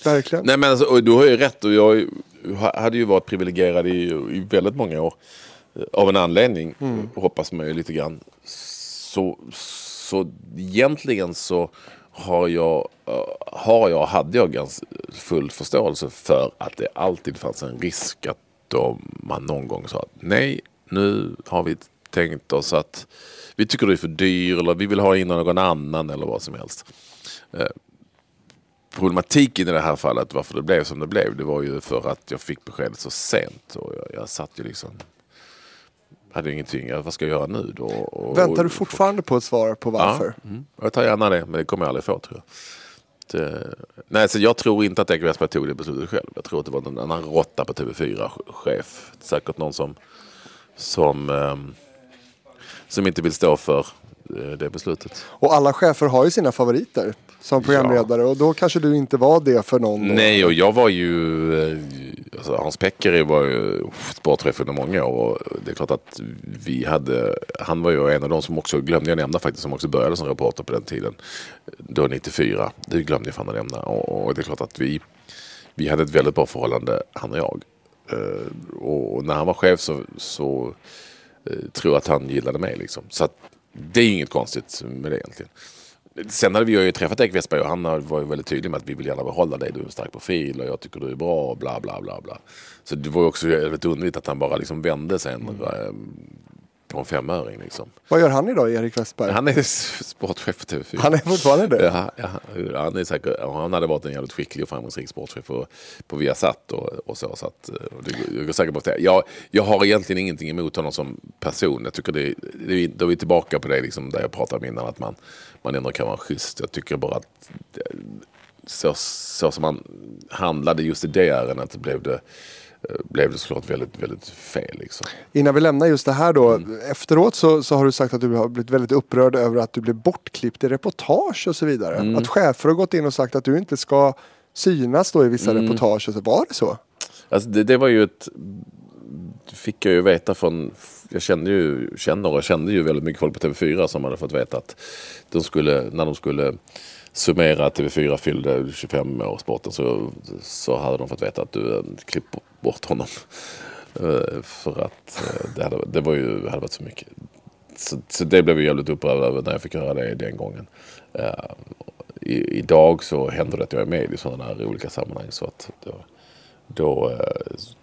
Verkligen. Nej men alltså, du har ju rätt och jag hade ju varit privilegierad i, i väldigt många år. Av en anledning, mm. hoppas man ju lite grann. Så, så egentligen så har jag, eh, har jag, hade jag ganska full förståelse för att det alltid fanns en risk att de, man någon gång sa att nej, nu har vi tänkt oss att vi tycker du är för dyr eller vi vill ha in någon annan eller vad som helst. Eh, problematiken i det här fallet, varför det blev som det blev, det var ju för att jag fick beskedet så sent. Och jag, jag satt ju liksom, hade ingenting, vad ska jag göra nu då? Och, Väntar du fortfarande på ett svar på varför? Ja, mm. jag tar gärna det, men det kommer jag aldrig få tror jag. Det, nej, så jag tror inte att Erik Westberg tog det beslutet själv. Jag tror att det var någon annan råtta på TV4-chef. Säkert någon som, som, um, som inte vill stå för eh, det beslutet. Och alla chefer har ju sina favoriter som programledare och då kanske du inte var det för någon. Nej, och jag var ju... eh, Alltså Hans Pekkari var ju sportchef under många år. Och det är klart att vi hade... Han var ju en av de som också, glömde jag nämna faktiskt, som också började som reporter på den tiden. Då 94. Det glömde jag fan att nämna. Och, och det är klart att vi, vi hade ett väldigt bra förhållande, han och jag. Eh, och när han var chef så, så eh, tror jag att han gillade mig. Liksom. Så att, det är inget konstigt med det egentligen. Sen hade vi ju träffat Erik Westberg och han var ju väldigt tydlig med att vi vill gärna behålla dig. Du är en stark profil och jag tycker du är bra och bla bla bla. bla. Så det var ju också väldigt underligt att han bara liksom vände sen Mm på en femöring. Liksom. Vad gör han idag, Erik Westberg? Han, Han är sportchef på TV4. är fortfarande det? Ja, ja, han, är säkert, han hade varit en jävligt skicklig och framgångsrik sportchef på, på Viasat och, och så. så att, eh, och det, jag säker på det. Jag, jag har egentligen ingenting emot honom som person. Jag tycker det, det, då är vi tillbaka på det liksom, där jag pratade om innan. Att man, man ändå kan vara schysst. Jag tycker bara att det, så, så som han handlade just i det ärendet blev det, blev det såklart väldigt, väldigt fel. Liksom. Innan vi lämnar just det här då. Mm. Efteråt så, så har du sagt att du har blivit väldigt upprörd över att du blev bortklippt i reportage och så vidare. Mm. Att chefer har gått in och sagt att du inte ska synas då i vissa Mm. reportage. Så. Var det så? Alltså det, det var ju ett... fick jag ju veta från... Jag kände ju, känner och kände ju väldigt mycket folk på TV4 som hade fått veta att de skulle, när de skulle summera att TV4 fyllde 25 år sporten så, så hade de fått veta att du eh, klipp bort honom. Eh, för att eh, det, hade, det var ju, hade varit så mycket. Så, så det blev jag jävligt upprörd över när jag fick höra det den gången. Uh, i, idag så händer det att jag är med i sådana här olika sammanhang. Så att då, då uh,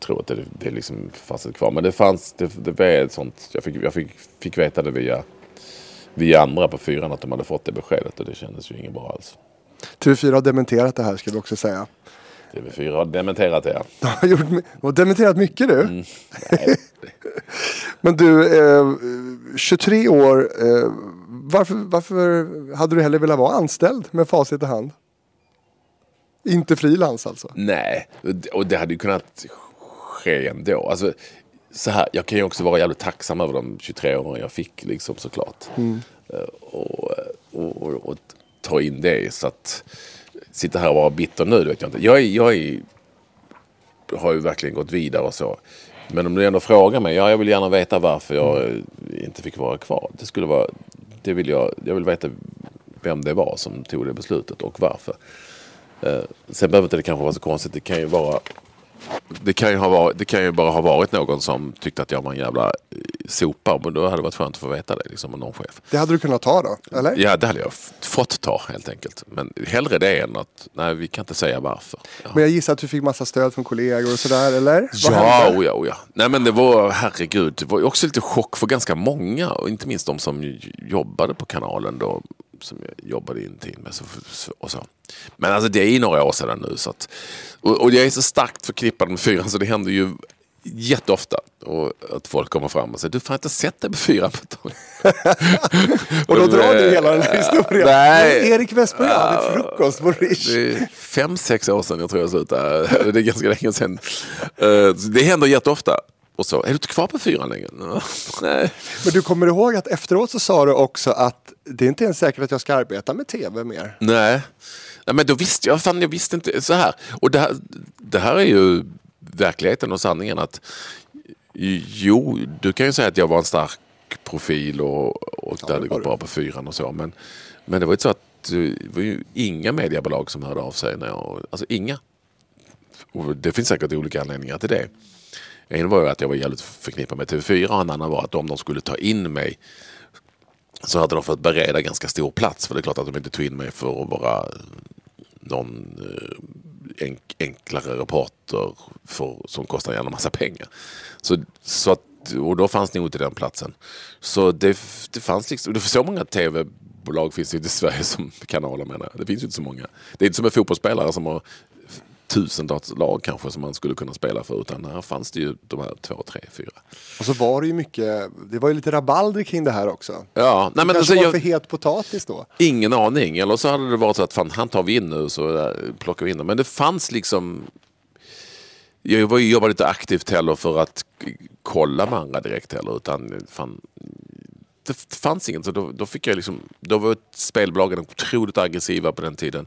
tror jag att det, det liksom fanns ett kvar. Men det fanns, det, det var ett sånt, jag fick, jag fick, fick veta det via, via andra på fyran att de hade fått det beskedet och det kändes ju inget bra alls. TV4 har dementerat det här skulle du också säga. TV4 har dementerat [laughs] det. De har, gjort, de har dementerat mycket du. Mm. [laughs] Men du, eh, 23 år. Eh, varför, varför hade du hellre velat vara anställd med facit i hand? Inte frilans alltså? Nej, och det- hade ju kunnat ske ändå. Alltså, så här, jag kan ju också vara jävligt tacksam över de 23 åren jag fick liksom såklart. Eh, Och, och, och, och ta in det så att sitta här och vara bitter nu, det vet jag inte. Jag, är, jag är, har ju verkligen gått vidare och så. Men om du ändå frågar mig, ja jag vill gärna veta varför jag eh, inte fick vara kvar. Det skulle vara, det vill jag, jag vill veta vem det var som tog det beslutet och varför. Eh, sen behöver inte det kanske vara så konstigt. Det kan ju vara det kan, ju ha varit, det kan ju bara ha varit någon som tyckte att jag var en jävla sopa. Men då hade det varit skönt att få veta det. Liksom, av någon chef. Det hade du kunnat ta då? Eller? Ja, det hade jag fått ta helt enkelt. Men hellre det än att, nej vi kan inte säga varför. Ja. Men jag gissar att du fick massa stöd från kollegor och sådär, eller? Vad Ja, oh oh ja. Nej men det var, herregud, det var också lite chock för ganska många. Och inte minst de som jobbade på kanalen då. Som jag jobbade intimt med. Och så. Men alltså det är ju några år sedan nu. Så att, och, och jag är så starkt förknippad med fyran så det händer ju jätteofta. Och att folk kommer fram och säger du har inte sett det på fyran på ett tag. [laughs] Och då drar du hela den här historien. Nej. Erik Westberg hade frukost på Rish. Det är fem, sex år sedan jag tror jag slutade. [laughs] Det är ganska länge sedan. Eh, Det händer jätteofta. Och så, är du inte kvar på fyran längre? [laughs] Nej. Men du kommer ihåg att efteråt så sa du också att det är inte ens säkert att jag ska arbeta med tv mer. Nej. Nej, men då visste jag, fan jag visste inte så här. Och det här, det här är ju verkligheten och sanningen att jo, du kan ju säga att jag var en stark profil och, och det hade gått bra på fyran och så. Men, men det var ju så att det var ju inga mediebolag som hörde av sig. När jag, alltså inga. Och det finns säkert olika anledningar till det. En var ju att jag var jävligt förknippad med TV4 och en annan var att om de skulle ta in mig så hade de fått bereda ganska stor plats. För det är klart att de inte tog in mig för att vara någon eh, enk, enklare rapporter för, som kostar en jävla massa pengar. Så, så att och då fanns ni inte den platsen. Så det, det fanns liksom, det så många tv-bolag finns det inte i Sverige som [laughs] kanaler menar jag. Det finns ju inte så många. Det är inte som en fotbollsspelare som har tusentals lag kanske som man skulle kunna spela för. Utan här fanns det ju de här två, tre, fyra. Och så var det ju mycket, det var ju lite rabalder kring det här också. Ja, nej, men Kanske alltså, var jag, för het potatis då. ingen aning. Eller så hade det varit så att fan, han tar vi in nu så äh, plockar vi in honom. Men det fanns liksom jag var- jobbade inte aktivt heller för att kolla med andra direkt heller. Utan fan, det fanns inget. Så då, då fick jag liksom, då var spelbolagen otroligt aggressiva på den tiden.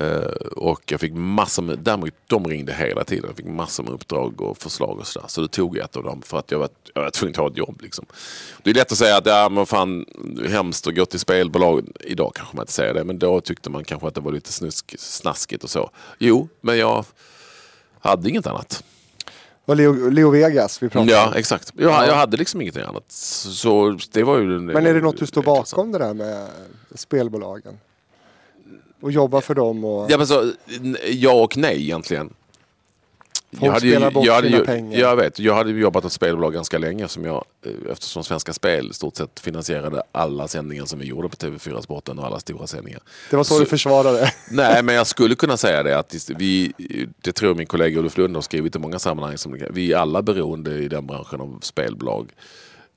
Eh, och jag fick massor med, däremot de ringde hela tiden. Jag fick massor med uppdrag och förslag och sådär. Så då tog jag ett av dem för att jag var, jag var tvungen att ha ett jobb. Liksom. Det är lätt att säga att ja, men fan, hemskt att gå till spelbolag. Idag kanske man inte säger det, men då tyckte man kanske att det var lite snusk, snaskigt och så. Jo, men jag hade inget annat. Det var Leo, Leo Vegas vi pratade Ja, om. exakt. Jag, jag hade liksom ingenting annat. Så det var ju... Men är det något du står bakom det där med spelbolagen? Och jobba för dem och... Ja, men så, ja och nej egentligen. Folk spelar bort jag hade sina pengar. Jag vet, jag hade jobbat åt spelbolag ganska länge som jag, eh, eftersom Svenska Spel stort sett finansierade alla sändningar som vi gjorde på TV4 Sporten och alla stora sändningar. Det var så, Så- du försvarade. [laughs] Nej, men jag skulle kunna säga det att vi, det tror jag min kollega Olof Lund har skrivit i många sammanhang, som vi är alla beroende i den branschen av spelbolag.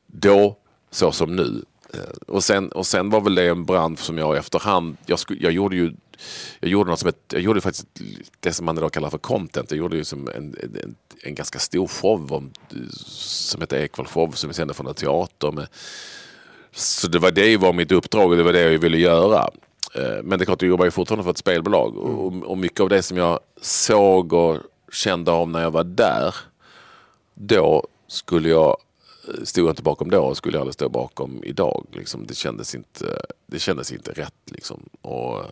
Då, så som nu. Eh, Och sen, och sen var väl det en bransch som jag efterhand, jag, sku, jag gjorde ju jag gjorde, något som ett, jag gjorde faktiskt det som man idag kallar för content. Jag gjorde ju som en, en, en ganska stor show om, som heter Ekwall show som vi sände från en teater. Med, så det var det var mitt uppdrag och det var det jag ville göra. Eh, Men det är klart, jag jobbar ju fortfarande för ett spelbolag. Och, och mycket av det som jag såg och kände av när jag var där, då skulle jag, stod jag inte bakom då och skulle jag aldrig stå bakom idag. Liksom, det, kändes inte, det kändes inte rätt. Liksom. Och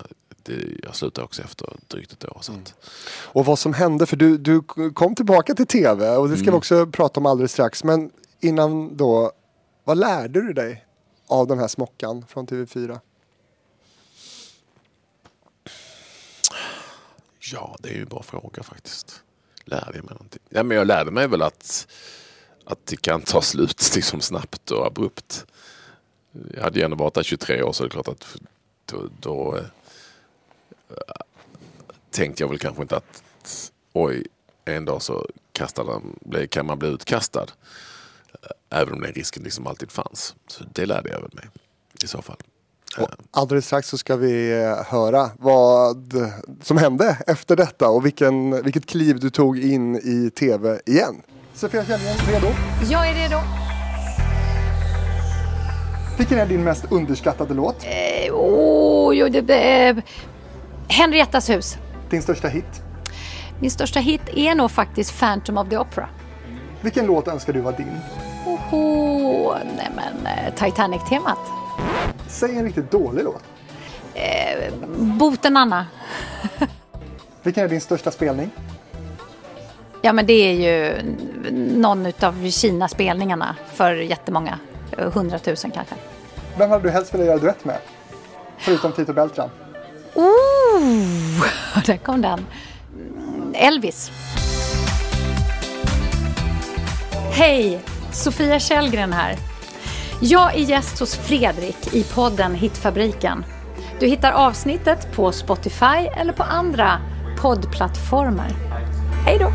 det, jag slutade också efter drygt ett år. Så att, Och vad som hände, för du, du kom tillbaka till tv och det ska vi också prata om alldeles strax. Men innan då, vad lärde du dig av den här smockan från TV4? Ja, det är ju en bra fråga faktiskt. Lärde jag mig någonting? Ja, men jag lärde mig väl att, att det kan ta slut [laughs] liksom snabbt och abrupt. Jag hade ändå varit där 23 år så det är klart att då, då eh, tänkte jag väl kanske inte att oj, en dag så kastade kan man bli utkastad. Eh, Även om den risken liksom alltid fanns. Så det lärde jag väl mig i så fall. Och alldeles strax så ska vi eh, höra vad som hände efter detta och vilken, vilket kliv du tog in i tv igen. Sofia Källgren, redo? Jag är redo. Vilken är din mest underskattade låt? Eh, Oj, oj, det, eh, Henriettas hus. Din största hit? Min största hit är nog faktiskt Phantom of the Opera. Vilken låt önskar du var din? Oho, nej men eh, Titanic-temat. Säg en riktigt dålig låt. Boten Anna. [laughs] Vilken är din största spelning? Ja men det är ju någon utav Kina-spelningarna för jättemånga. eh, Hundratusen kanske. Vem hade du helst velat göra duett med? Förutom Tito Beltran. Oh, [laughs] där kom den. Elvis. Hej, Sofia Källgren här. Jag är gäst hos Fredrik i podden Hitfabriken. Du hittar avsnittet på Spotify eller på andra poddplattformar. Hej då!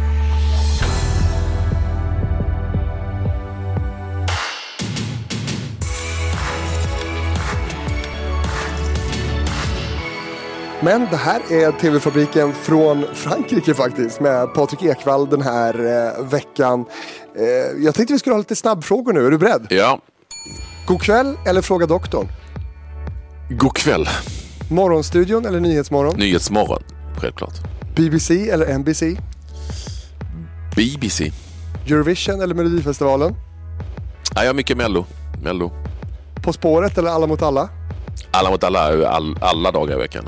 Men det här är TV-fabriken från Frankrike faktiskt med Patrik Ekwall den här eh, veckan. Eh, jag tänkte vi skulle ha lite snabbfrågor nu, är du beredd? Ja, God kväll eller Fråga doktorn? god kväll. Morgonstudion eller Nyhetsmorgon? Nyhetsmorgon, självklart. BBC eller NBC? BBC. Eurovision eller Melodifestivalen? Ja, jag har mycket Mello. Mello. På spåret eller Alla mot alla? Alla mot alla, all, alla dagar i veckan.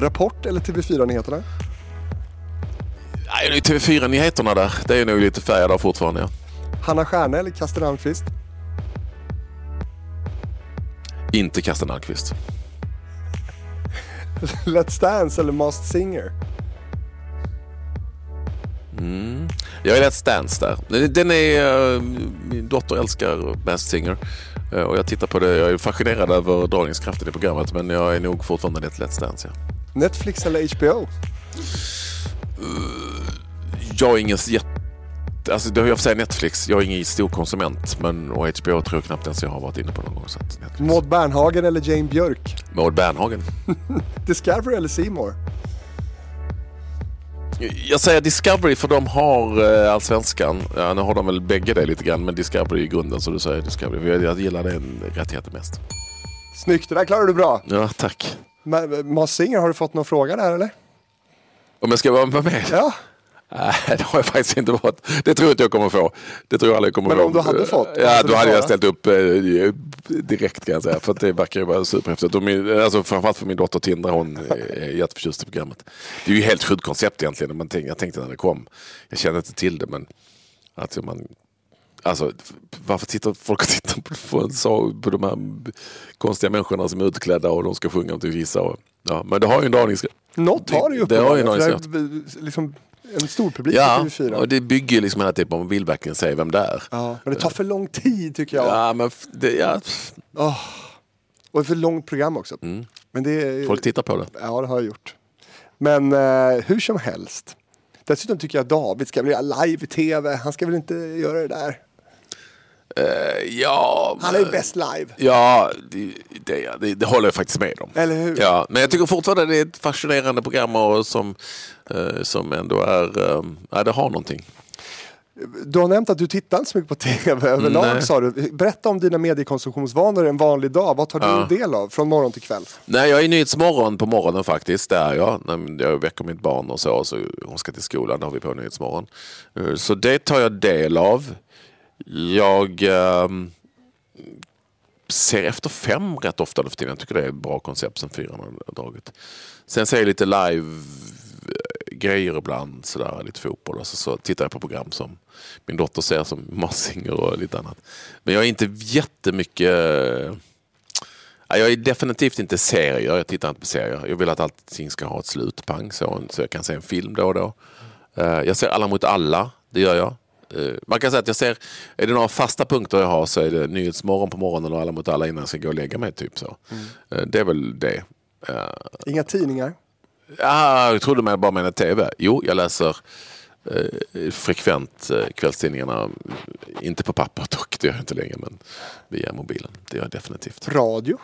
Rapport eller TV4-nyheterna? Nej, det är TV4-nyheterna där. Det är nog lite färgad av fortfarande. Ja. Hanna Stjärne eller Kasten Almqvist? Inte Karsten Almqvist. [laughs] Let's Dance eller Masked Singer? Jag är Let's Dance där. Den är, eh, min dotter älskar Masked Singer. Eh, Och jag tittar på det, jag är fascinerad över dragningskraften i programmet men jag är nog fortfarande lite Let's Dance. Ja. Netflix eller HBO? Jag är ingen jätte... Alltså det har jag sig Netflix, jag är ingen stor konsument men och HBO tror jag knappt ens jag har varit inne på någon gång. Så Netflix. Maud Bernhagen eller Jane Björk? Maud Bernhagen. [laughs] Discovery eller Seymour? Jag säger Discovery för de har eh, Allsvenskan. Ja, nu har de väl bägge det lite grann men Discovery är grunden så du säger Discovery. Jag, jag gillar den rättigheten mest. Snyggt, det där klarar du bra. Ja, tack. Ma- Mas Singer, har du fått någon fråga där eller? Om jag ska vara med? Ja, Nej, det har jag faktiskt inte fått. Det tror jag inte jag kommer få. Det tror jag aldrig kommer Men få. om du hade fått, Ja, då hade jag ställt upp eh, direkt kan jag säga. För att det verkar ju vara superhäftigt. Och min, alltså, framförallt för min dotter Tindra, hon är jätteförtjust i programmet. Det är ju helt sjukt koncept egentligen. Man jag tänkte när det kom. Jag kände inte till det men att man Alltså, varför tittar folk och tittar på, en så, på de här konstiga människorna som är utklädda och de ska sjunga om till vissa? Och, ja, men det har ju en dragningskraft. något har Det har ju uppenbarligen, är liksom en stor publik Ja, i TV4. och det bygger liksom hela tiden på man vill verkligen säga vem det är. Ja, men det tar för lång tid tycker jag. Ja, men det, ja, Och ett för långt program också. Men det Mm. folk tittar på det. Ja, det har jag gjort. Men eh, hur som helst. Dessutom tycker jag att David ska bli live i tv. Han ska väl inte göra det där. Eh, Ja, Han är ju bäst live. Ja, det, det, det, det håller jag faktiskt med om. Eller hur? Ja, men jag tycker fortfarande det är ett fascinerande program och som, eh, som ändå är, eh, ja, det har någonting. Du har nämnt att du tittar inte så mycket på tv överlag Nej. sa du. Berätta om dina mediekonsumtionsvanor en vanlig dag. Vad tar Ja. du del av från morgon till kväll? Nej, jag är i Nyhetsmorgon på morgonen faktiskt. Det är jag. Jag väcker mitt barn och så, så hon ska till skolan. Då har vi på Nyhetsmorgon. Så det tar jag del av. Jag eh, ser Efter fem rätt ofta nu för tiden. Jag tycker det är ett bra koncept sen fyran har dragit. Sen ser jag lite live eh, grejer ibland, sådär, lite fotboll och så, så tittar jag på program som min dotter ser som Massinger och lite annat. Men jag är inte jättemycket eh, Jag är definitivt inte serier. Jag tittar inte på serier. Jag vill att allting ska ha ett slut, pang, så, så jag kan se en film då och då. Eh, jag ser Alla mot alla, det gör jag. Eh, Man kan säga att jag ser, är det några fasta punkter jag har så är det Nyhetsmorgon på morgonen och Alla mot alla innan jag ska gå och lägga mig. Typ så. Eh, Det är väl det. Eh, Inga tidningar? Ja, jag trodde man bara menade tv. Jo, jag läser eh, frekvent eh, kvällstidningarna. Inte på papper dock, det gör jag inte längre, men via mobilen. Det gör jag definitivt. Radio?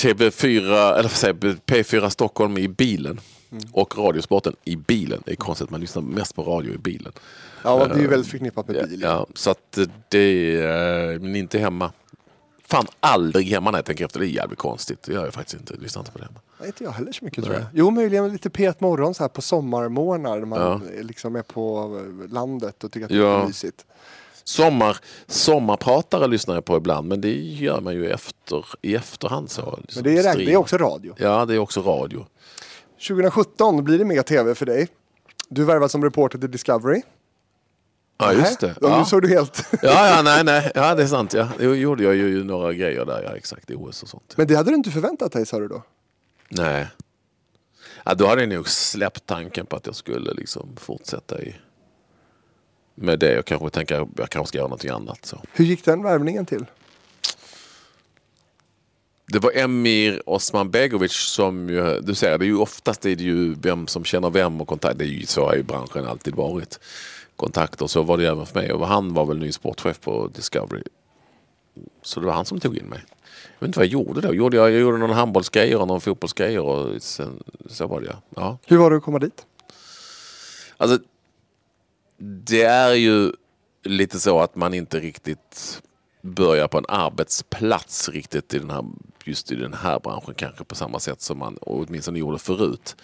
TV4, eller vad säger jag, P4 Stockholm i bilen. Och Radiosporten i bilen. Det är konstigt, man lyssnar mest på radio i bilen. Ja, det är ju väldigt förknippat med bil. ja, så att eh, det är, men inte hemma. Fan, aldrig hemma när jag tänker efter. Det är jävligt konstigt. Det gör jag faktiskt inte. Lyssnar inte på det hemma. Nej, inte jag heller så mycket tror jag. Jo, möjligen lite P1 morgon så här på sommarmorgnar när man Ja. liksom är på eh, landet och tycker att det är mysigt. Sommar, sommarpratare lyssnar jag på ibland, men det gör man ju efter, i efterhand. Så, liksom Men det är, det är också radio. Ja, det är också radio. 2017 blir det mer tv för dig. Du värvas som reporter till Discovery. Ja, just det. Ja. Nu såg du helt... Ja, ja, nej, nej. Ja, det är sant. Ja. Det gjorde jag ju några grejer där, ja, exakt. OS och sånt. Men det hade du inte förväntat dig sa du då? Nej. Ja, då hade jag nog släppt tanken på att jag skulle liksom fortsätta i, med det och kanske tänka att jag kanske ska göra någonting annat. Så. Hur gick den värvningen till? Det var Emir Osman Begovic som ju, du ser, det är ju oftast är det ju vem som känner vem och kontakt. Det är ju så har ju branschen alltid varit. Kontakter, så var det även för mig. Och han var väl ny sportchef på Discovery. Så det var han som tog in mig. Jag vet inte vad jag gjorde då. Gjorde jag, jag gjorde någon handbollsgrejer och någon fotbollsgrejer och sen, så var det ja. ja. Hur var det att komma dit? Alltså, det är ju lite så att man inte riktigt börja på en arbetsplats riktigt i den här, just i den här branschen kanske på samma sätt som man åtminstone gjorde förut.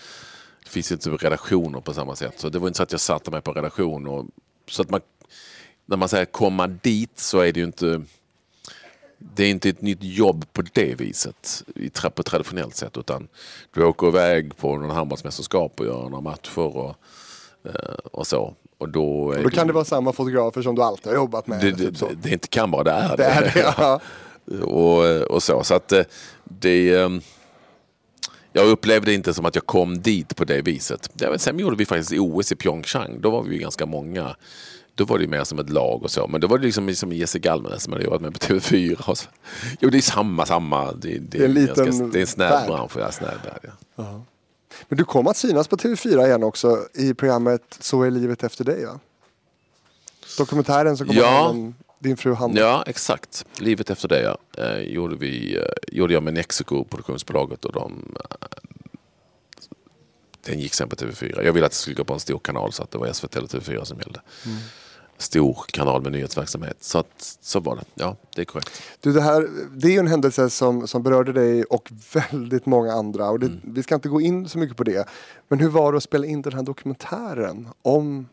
Det finns inte redaktioner på samma sätt. Så det var inte så att jag satte mig på redaktion. Och, så att man, när man säger komma dit så är det ju inte det är inte ett nytt jobb på det viset, på traditionellt sätt. Utan du åker iväg på någon handbollsmästerskap och gör några matcher och, eh, och så. Och då, är Då kan det vara samma fotografer som du alltid har jobbat med. det, det, typ det, det inte kan bara, det är Det är det, ja. [laughs] och, och så. Så att eh, det... eh, jag upplevde inte som att jag kom dit på det viset. Sen gjorde vi faktiskt OS i Pyeongchang. Då var vi ju ganska många. Då var det mer som ett lag och så. Men då var det liksom som Jessica Almenäs som hade jobbat med på TV4. Och så. Jo, det är samma, samma. Det, det, Det är en liten ganska, det är en snäv bransch. Ja, snäv värld, ja. Men du kom att synas på TV4 igen också i programmet Så är livet efter dig va? Dokumentären som kommer Ja. om din fru Hanna. Ja, exakt. Livet efter det ja. eh, gjorde, vi, eh, gjorde jag med Nexiko, produktionsbolaget. Och de, eh, den gick sen på TV4. Jag ville att det skulle gå på en stor kanal så att det var SVT eller TV4 som gällde. Stor kanal med nyhetsverksamhet. Så, att, så var det. Ja, det är korrekt. Du, det, här, det är ju en händelse som, som berörde dig och väldigt många andra. Och det, Mm. Vi ska inte gå in så mycket på det. Men hur var det att spela in den här dokumentären om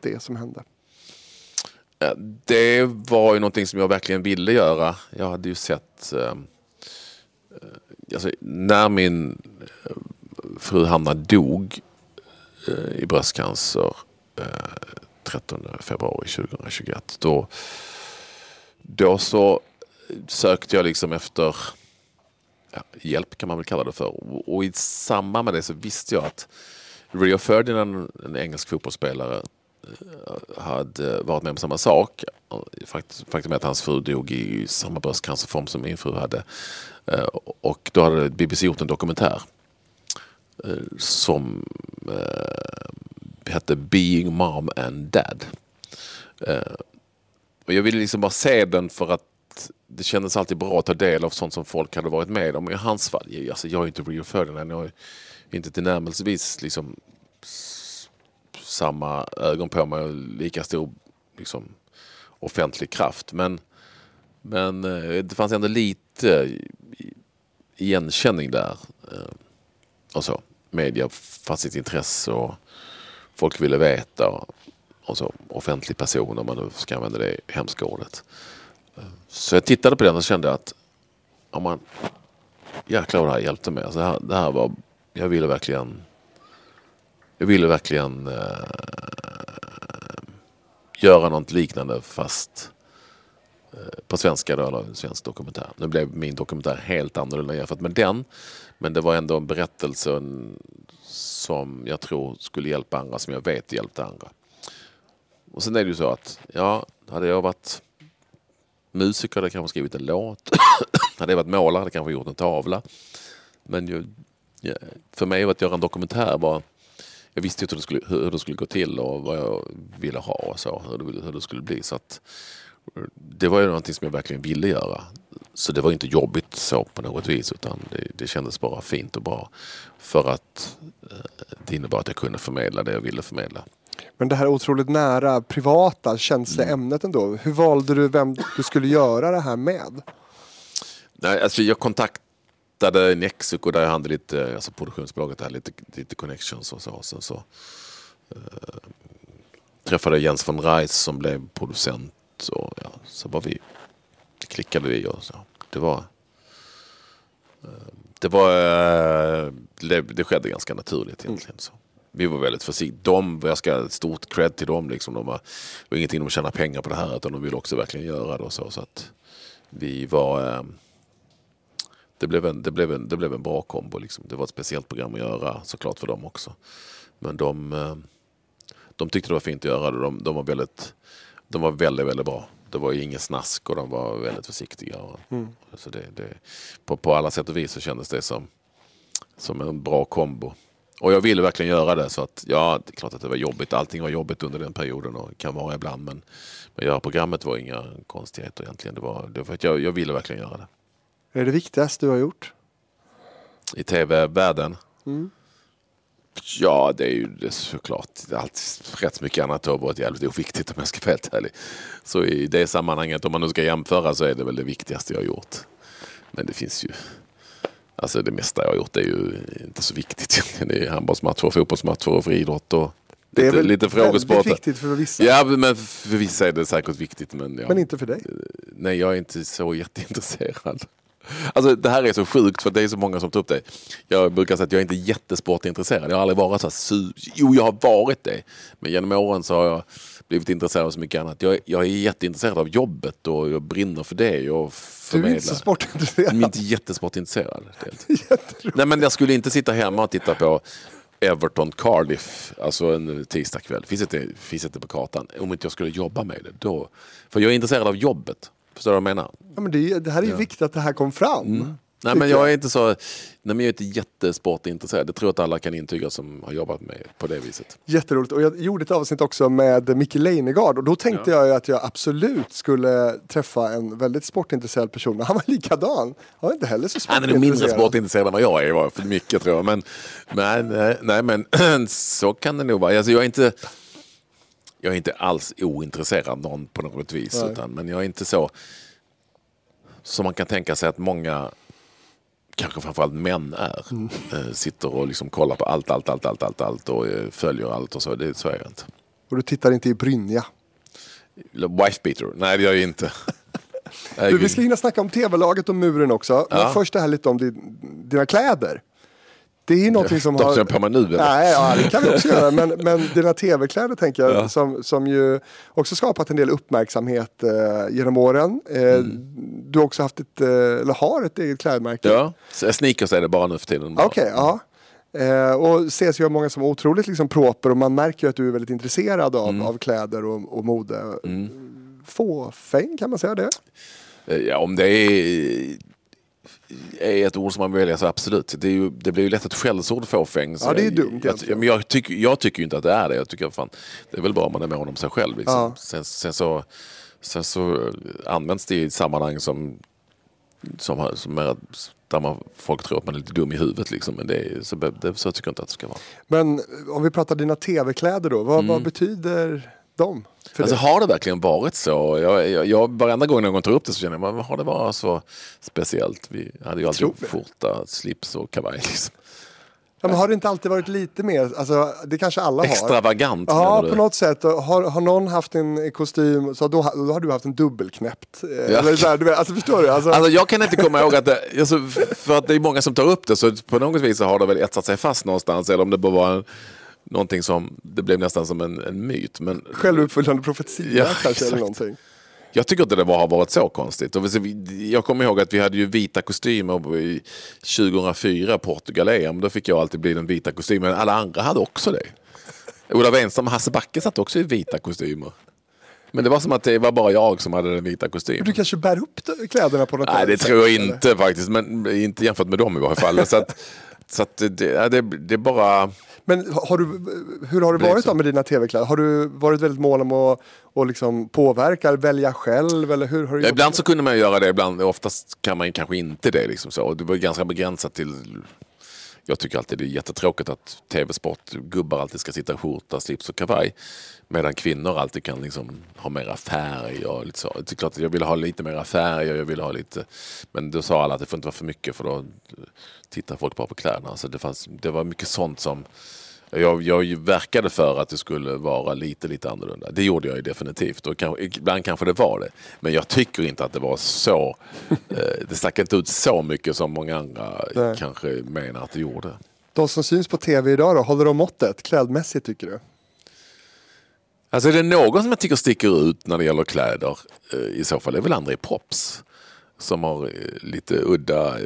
det som hände? Det var ju någonting som jag verkligen ville göra. Jag hade ju sett... Eh, eh, alltså, när min eh, fru Hanna dog eh, i bröstcancer eh, 13 februari 2021. Då, då så sökte jag liksom efter ja, hjälp kan man väl kalla det för. Och, och i samband med det så visste jag att Rio Ferdinand, en engelsk fotbollsspelare, eh, hade varit med om samma sak. Faktum är att hans fru dog i samma bröstcancerform som min fru hade. Eh, och då hade BBC gjort en dokumentär eh, som hette Being Mom and Dad. Eh, Och jag ville liksom bara se den för att det kändes alltid bra att ta del av sånt som folk hade varit med om. I hans fall, jag- alltså jag är inte Rio Ferdinand, jag är inte tillnärmelsevis liksom samma ögon på mig och lika stor liksom, offentlig kraft. Men, men eh, det fanns ändå lite igenkänning där. Eh, och så. Media fanns sitt intresse och folk ville veta. Och, så offentlig person om man nu ska använda det hemska ordet. Så jag tittade på den och kände att ja, man, jäklar vad det här hjälpte mig. Alltså det, här, det här var, jag ville verkligen jag ville verkligen eh, göra något liknande fast eh, på svenska då, eller en svensk dokumentär. Nu blev min dokumentär helt annorlunda jämfört med den. Men det var ändå en berättelse som jag tror skulle hjälpa andra, som jag vet hjälpte andra. Och sen är det ju så att, ja, hade jag varit musiker hade jag kanske skrivit en låt. [coughs] hade jag varit målare hade jag kanske gjort en tavla. Men ju, ja, för mig var att göra en dokumentär var jag visste ju hur det, skulle, hur det skulle gå till och vad jag ville ha och så, hur det, hur det skulle bli. Så att, det var ju någonting som jag verkligen ville göra. Så det var inte jobbigt så på något vis utan det, det kändes bara fint och bra. För att eh, det innebar att jag kunde förmedla det jag ville förmedla. Men det här otroligt nära, privata, känsliga Mm. ämnet ändå. Hur valde du vem du skulle göra det här med? Nej, alltså jag kontaktade Nexuco där jag hade lite, alltså produktionsbolaget hade lite, lite connections och så. så, så eh, träffade Jens von Reis som blev producent och ja, så var vi, klickade vi och så. Det var, eh, det var, eh, det, det skedde ganska naturligt egentligen. Så. Vi var väldigt försiktiga. De, jag ska stort cred till dem. Liksom. De var, det var ingenting de tjänar pengar på det här utan de ville också verkligen göra det. Och så, så att vi var... Eh, det blev, en, det, blev en, det blev en bra kombo. Liksom. Det var ett speciellt program att göra såklart för dem också. Men de, de tyckte det var fint att göra det. De, de var väldigt, de var väldigt, väldigt bra. Det var ju inget snask och de var väldigt försiktiga. Och, så det, det, på, på alla sätt och vis så kändes det som, som en bra kombo. Och jag ville verkligen göra det så att ja, det är klart att det var jobbigt. Allting var jobbigt under den perioden och kan vara ibland. Men, men göra programmet var inga konstigheter egentligen. Det var, det var för att jag, jag ville verkligen göra det. Är det viktigaste du har gjort? i tv-världen? Ja, det är ju det är såklart. Allt, rätt mycket annat har varit jävligt oviktigt om jag ska vara helt ärlig. Så i det sammanhanget, om man nu ska jämföra, så är det väl det viktigaste jag har gjort. Men det finns ju... Alltså det mesta jag har gjort är ju inte så viktigt. Det är handbollsmatcher, fotbollsmatcher och friidrott och Det är lite, väl lite väldigt frågesporter. viktigt för vissa. Ja, men för vissa är det säkert viktigt. Men, ja. Men inte för dig. Nej, jag är inte så jätteintresserad. Alltså det här är så sjukt för det är så många som tar upp det. Jag brukar säga att jag är inte jättesportintresserad. Jag har aldrig varit så här su- Jo, jag har varit det. Men genom åren så har jag blivit intresserad av så mycket annat. Jag, jag är jätteintresserad av jobbet och jag brinner för det. Och Du är inte så sportintresserad. Jag är inte jättesportintresserad. [laughs] Nej, men jag skulle inte sitta hemma och titta på Everton Cardiff, alltså en tisdagkväll. Finns inte, finns inte på kartan. Om inte jag skulle jobba med det. Då, för jag är intresserad av jobbet. Förstår du vad jag menar? Ja, men det, det här är ju viktigt att det här kom fram. Nej, tycker men jag är inte så... Nej, men jag är inte jättesportintresserad. Det tror jag att alla kan intyga som har jobbat med på det viset. Jätteroligt. Och jag gjorde ett avsnitt också med Micke Leijnegard och då tänkte jag ju att jag absolut skulle träffa en väldigt sportintresserad person. Men han var likadan. Han var inte heller så Han är mindre sportintresserad. sportintresserad än vad jag är, för mycket tror jag. Men, men, nej, nej, men [clears throat] så kan det nog vara. Alltså, jag, är inte, jag är inte alls ointresserad av någon på något vis. Nej. Utan, men jag är inte så som man kan tänka sig att många, kanske framförallt män är. Mm. Eh, sitter och liksom kollar på allt, allt, allt, allt, allt, allt och eh, följer allt och så. Det, så är jag inte. Och du tittar inte i Brynja. Wife beater? Nej, det gör jag inte. [laughs] Du, vi ska hinna snacka om tv-laget och muren också. Men Ja. först det här lite om din, dina kläder. Det är någonting som har... på mig nu, eller? Nej, ja, det kan vi också göra. Men, men dina tv-kläder tänker jag, som, som ju också skapat en del uppmärksamhet eh, genom åren. Eh, Du har också haft ett, eh, eller har ett eget klädmärke. Ja, sneakers är det bara nu för tiden. Okej, ja. Eh, och ses ju av många som otroligt liksom proper och man märker ju att du är väldigt intresserad av, Mm. av kläder och, och mode. Fåfäng, kan man säga det? Eh, Ja, om det är, är ett ord som man väljer så absolut. Det, ju, det blir ju lätt ett skällsord fåfäng. Ja, det är jag- dumt Jag, egentligen. men jag, tycker, jag tycker ju inte att det är det. Jag tycker fan, det är väl bra om man är mån om sig själv. Liksom. Ja. Sen, sen, så, sen så används det i sammanhang som, som, som är, där man, folk tror att man är lite dum i huvudet. Liksom. Men det är, så, det, så tycker jag inte att det ska vara. Men om vi pratar dina tv-kläder då, vad, vad betyder de? För Mm. Alltså, dig? har det verkligen varit så? Jag, jag, jag, varenda gång någon tar upp det så känner jag, har det varit så speciellt? Vi hade ju alltid det. skjorta, slips och kavaj. Liksom. ja, men har det inte alltid varit lite mer, alltså, det kanske alla har. Extravagant Ja, på något sätt. Har, har någon haft en kostym så då, då har du haft en dubbelknäppt. Eh, Ja. Eller så här, du vet, alltså, förstår du? Alltså, Alltså, jag kan inte komma ihåg att det, alltså, för att det är många som tar upp det så på något vis har det väl etsat sig fast någonstans eller om det bara var en, någonting som det blev nästan som en, en myt. Men Självuppfyllande profetia Ja, kanske exakt. eller någonting. jag tycker inte det var, har varit så konstigt. Jag kommer ihåg att vi hade ju vita kostymer i 2004 Portugal-EM. Då fick jag alltid bli den vita kostymen. Alla andra hade också det. Ola Wenström och Hasse Backe satt också i vita kostymer. Men det var som att det var bara jag som hade den vita kostymen. Du kanske bär upp de- kläderna på något Nej, det tror jag eller? inte faktiskt. Men inte jämfört med dem i varje fall. Så att, så att det, det, det är bara... Men har du, hur har det varit då med dina tv-kläder? Har du varit väldigt mån om att och liksom påverka, välja själv? Eller hur har du ibland så kunde man göra det, ibland, oftast kan man kanske inte det. Liksom så. Och Det var ganska begränsat till... Jag tycker alltid det är jättetråkigt att tv-sportgubbar alltid ska sitta i skjorta, slips och kavaj. Medan kvinnor alltid kan liksom ha mera färg och lite så. Det är klart att jag ville ha lite mera färg och jag vill ha lite... Men då sa alla att det får inte vara för mycket för då tittar folk bara på kläderna. Så det, fanns, det var mycket sånt som... Jag, jag verkade för att det skulle vara lite, lite annorlunda. Det gjorde jag ju definitivt. Och kanske, ibland kanske det var det. Men jag tycker inte att det var så... [laughs] Eh, det stack inte ut så mycket som många andra Nej. kanske menar att det gjorde. De som syns på tv idag då, håller de måttet klädmässigt tycker du? Alltså är det någon som jag tycker sticker ut när det gäller kläder eh, i så fall är väl André Pops. Som har eh, lite udda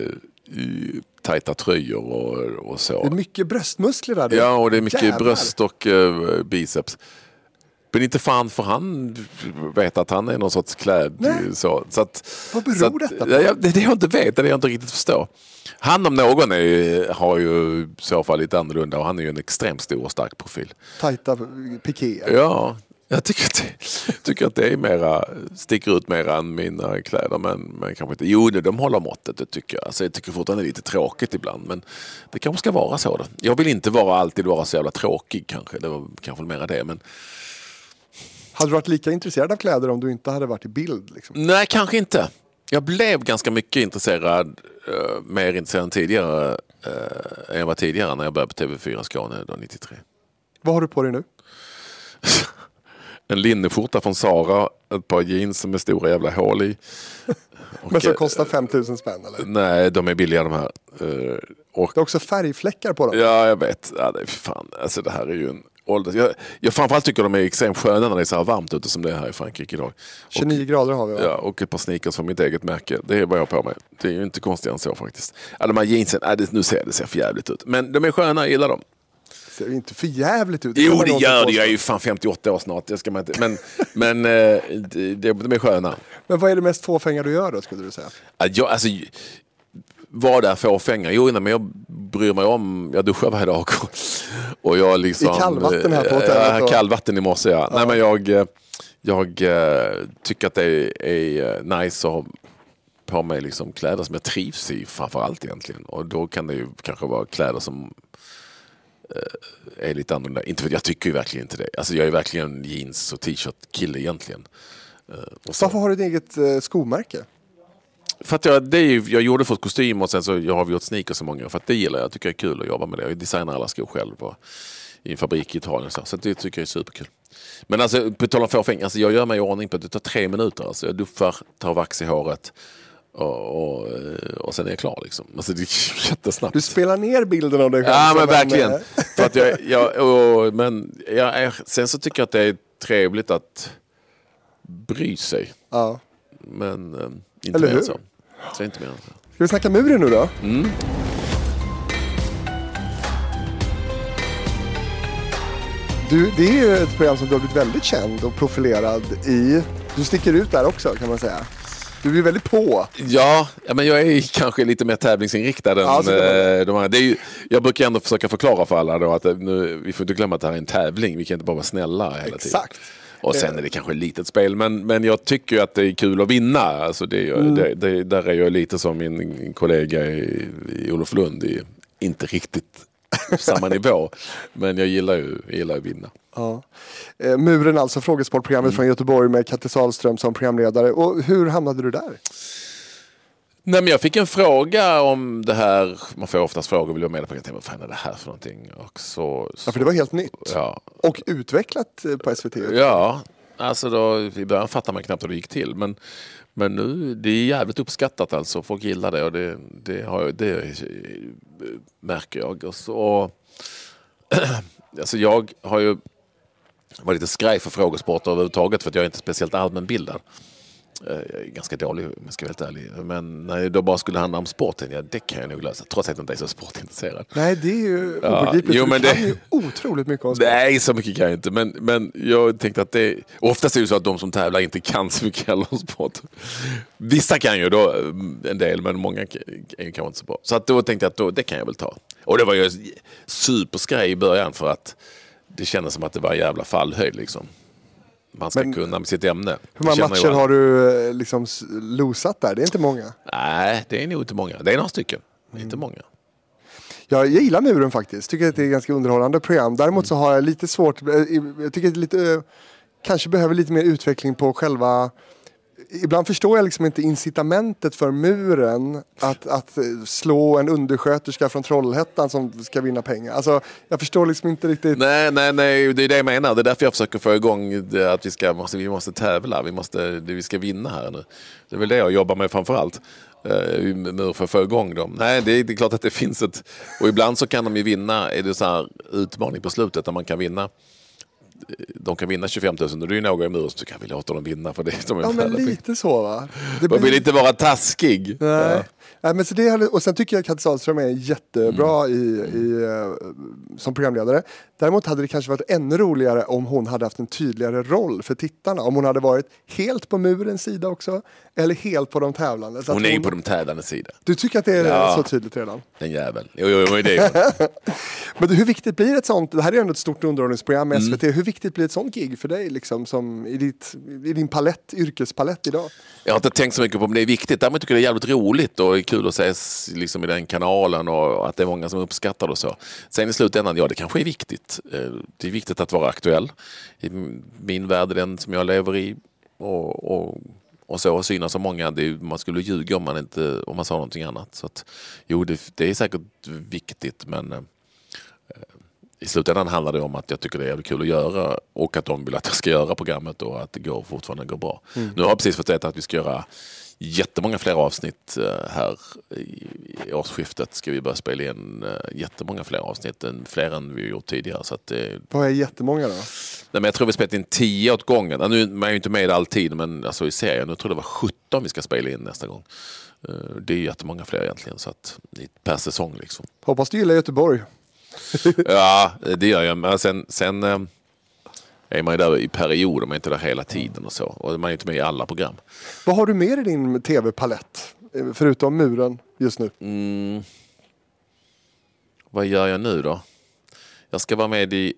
tajta tröjor och, och så. Det är mycket bröstmuskler där. Ja, och det är mycket Jävlar. bröst och eh, biceps. Men inte fan för han vet att han är någon sorts kläd. Nej. Så, så att, Vad beror så att, detta på? Det är det jag inte vet, det är det jag inte riktigt förstår. Han om någon är, har ju i så fall lite annorlunda och han är ju en extremt stor och stark profil. Tajta pikéer. Ja, jag tycker att det, tycker att det är mera, sticker ut mer än mina kläder. Men, men kanske inte. Jo, de håller måttet, det tycker jag. Alltså, jag tycker fortfarande det är lite tråkigt ibland. Men det kanske ska vara så. Då. Jag vill inte vara, alltid vara så jävla tråkig kanske. Det var kanske mera det. Men Hade du varit lika intresserad av kläder om du inte hade varit i bild? Liksom? nej, kanske inte. Jag blev ganska mycket intresserad, eh, mer intresserad än tidigare, eh, än jag var tidigare när jag började på TV4 Skåne då, 93. Vad har du på dig nu? [laughs] En linneskjorta från Sara, ett par jeans med stora jävla hål i. Och, [laughs] Men som eh, kostar 5000 spänn eller? Nej, de är billiga de här. Eh, och, Det är också färgfläckar på dem. ja, jag vet. Ja, det, är fan. Alltså, det här är ju en ålder. Jag, jag framförallt tycker de är extremt sköna när det är så här varmt ute som det är här i Frankrike idag. 29 grader har vi va? Ja, och ett par sneakers från mitt eget märke. Det är vad jag har på mig. Det är ju inte konstigare än så faktiskt. Ja, de här jeansen, ja, det, nu ser det ser för jävligt ut. Men de är sköna, jag gillar dem. Ser inte för jävligt ut. Jo, det gör det. Jag är ju fan 58 år snart. Det ska man inte. Men, men eh, det- det- de är sköna. Men vad är det mest fåfänga du gör då skulle du säga? Ja, Jag, alltså, vad är fåfänga? Jo, men jag bryr mig om... Jag duschar varje dag. Och jag liksom, I kallvatten här på eh, hotellet Ja, då? kallvatten i morse, ja. Nej, men jag, eh, jag eh, tycker att det är, är eh, nice att ha på mig liksom kläder som jag trivs i framför allt egentligen. Och då kan det ju kanske vara kläder som eh, är lite annorlunda. Inte för, jag tycker ju verkligen inte det. Alltså jag är verkligen jeans och t-shirt kille egentligen. Eh, och så- Varför har du ett eget eh, skomärke? för att jag, det är ju, jag gjorde först kostym och sen så jag har vi gjort sneakers så många. För att det gillar jag. Jag tycker det är kul att jobba med det. Jag designar alla skor själv och, i en fabrik i Italien. Så, så det tycker jag är superkul. Men alltså på tal om fåfäng, alltså jag gör mig i ordning på det tar tre minuter. Alltså jag duschar, tar vax i håret och, och, eh, och sen är jag klar. Liksom. Alltså det är [laughs] jättesnabbt. Du spelar ner bilden av dig själv. Ja men en, verkligen. För att jag, jag, och, men jag sen så tycker jag att det är trevligt att bry sig. Ja. Men eh, inte Eller mer hur? än så. så inte mer än så. Ska vi snacka muren nu då? Mm. Du, det är ju ett program som du har blivit väldigt känd och profilerad i. Du sticker ut där också kan man säga. Du blir väldigt på. Ja, men jag är [laughs] kanske lite mer tävlingsinriktad än Ja, så kan man säga. eh, de här. Det är ju, jag brukar ändå försöka förklara för alla då att eh, nu, vi får inte glömma att det här är en tävling. Vi kan inte bara vara snälla hela tiden. Exakt. Och sen är det kanske ett litet spel, men, men jag tycker att det är kul att vinna. Alltså det, Mm. det, det, där är jag lite som min kollega i, i Oloflund, i, inte riktigt samma [laughs] nivå. Men jag gillar ju jag gillar att vinna. Ja. Eh, Muren alltså, frågesportprogrammet Mm. från Göteborg med Katte Sahlström som programledare. Och hur hamnade du där? Nej, men jag fick en fråga om det här. Man får oftast frågor, vill du vara med på programmet? Vad fan är det här för någonting? Och så, så, Ja, för det var helt nytt. ja, Och utvecklat eh, på SVT. Ja, alltså då, i början fattar man knappt hur det gick till. Men, men nu, det är jävligt uppskattat alltså. Folk gillar det och det, det, har, det märker jag. Och så, [clears throat] alltså jag har ju varit lite skraj för frågesporter överhuvudtaget för att jag är inte speciellt allmänbildad. Eh, Jag är ganska dålig om jag ska vara helt ärlig. Men när det då bara skulle handla om sporten, ja det kan jag nog lösa. Trots att jag inte är så sportintresserad. Nej, det är ju Ja, obegripligt. jo, men du kan det- ju otroligt mycket om sport. Nej, så mycket kan jag inte. Men, men jag tänkte att det... Oftast är det så att de som tävlar inte kan så mycket heller om sport. Vissa kan ju då eh, en del, men många är ju kanske inte så bra. Så att då tänkte jag att då, det kan jag väl ta. Och det var ju superskraj i början för att det kändes som att det var en jävla fallhöjd liksom. Man ska Men- kunna med sitt ämne. Hur många matcher har du eh, liksom losat där? Det är inte många. Nej, det är nog inte många. Det är några stycken. Det är Mm. Inte många. Jag gillar muren faktiskt. Tycker att det är ett ganska underhållande program. Däremot så har jag lite svårt. eh, Jag tycker att det är lite, eh, kanske behöver lite mer utveckling på själva Ibland förstår jag liksom inte incitamentet för muren att, att eh, slå en undersköterska från Trollhättan som ska vinna pengar. Alltså, jag förstår liksom inte riktigt. Nej, nej, nej, det är det jag menar. Det är därför jag försöker få igång det, att vi, ska, måste, vi måste tävla. Vi, måste, det, vi ska vinna här nu. Det är väl det jag jobbar med framför allt. Uh, eh, med för att få igång dem. Nej, det är, det är klart att det [laughs] finns ett... Och ibland så kan de ju vinna, är det så här utmaning på slutet där man kan vinna de kan vinna 25 000 och det är några i muren som tycker att vi låter dem vinna för det är en Ja men pengar. lite så va. Det Man vill inte vara taskig. Nej. Ja. Nej, men så det, och sen tycker jag att Katte Sahlström är jättebra Mm. i, i, eh, som programledare. Däremot hade det kanske varit ännu roligare om hon hade haft en tydligare roll för tittarna. Om hon hade varit helt på murens sida också. Eller helt på de tävlande. Så Hon är ju på de tävlandes sida. Du tycker att det är Ja. så tydligt redan? Den jäveln. Jo, jo, jo, det är hon. [laughs] Men hur viktigt blir ett sånt, det här är ju ändå ett stort underhållningsprogram Mm. med SVT, hur viktigt blir ett sånt gig för dig liksom, som i, ditt, i din palett, yrkespalett idag? Jag har inte tänkt så mycket på om det är viktigt. Däremot tycker jag det är jävligt roligt och kul att ses liksom, i den kanalen och att det är många som uppskattar det och så. Sen i slutändan, ja det kanske är viktigt. Eh, Det är viktigt att vara aktuell. I min värld är den som jag lever i. Och, och, och så och synas av många. Det man skulle ljuga om man, inte, om man sa någonting annat. Så att, jo, det, det är säkert viktigt men eh, i slutändan handlar det om att jag tycker det är jävligt kul att göra och att de vill att jag ska göra programmet och att det går, fortfarande går bra. Nu har jag precis fått veta att vi ska göra jättemånga fler avsnitt eh, här i, årsskiftet. Ska vi börja spela in eh, jättemånga fler avsnitt, än, fler än vi gjort tidigare. Så att det, Vad är jättemånga då? nej, men jag tror vi spelat in 10 åt gången. Nu man är ju inte med alltid, men alltså i serien, nu tror jag det var 17 vi ska spela in nästa gång. Eh, Det är jättemånga fler egentligen, så att, per säsong liksom. Hoppas du gillar Göteborg. Ja, det gör jag. Men sen, sen är man ju där i perioder, man är inte där hela tiden och så. Och man är inte med i alla program. Vad har du mer i din tv-palett? Förutom muren just nu. Mm. Vad gör jag nu då? Jag ska vara med i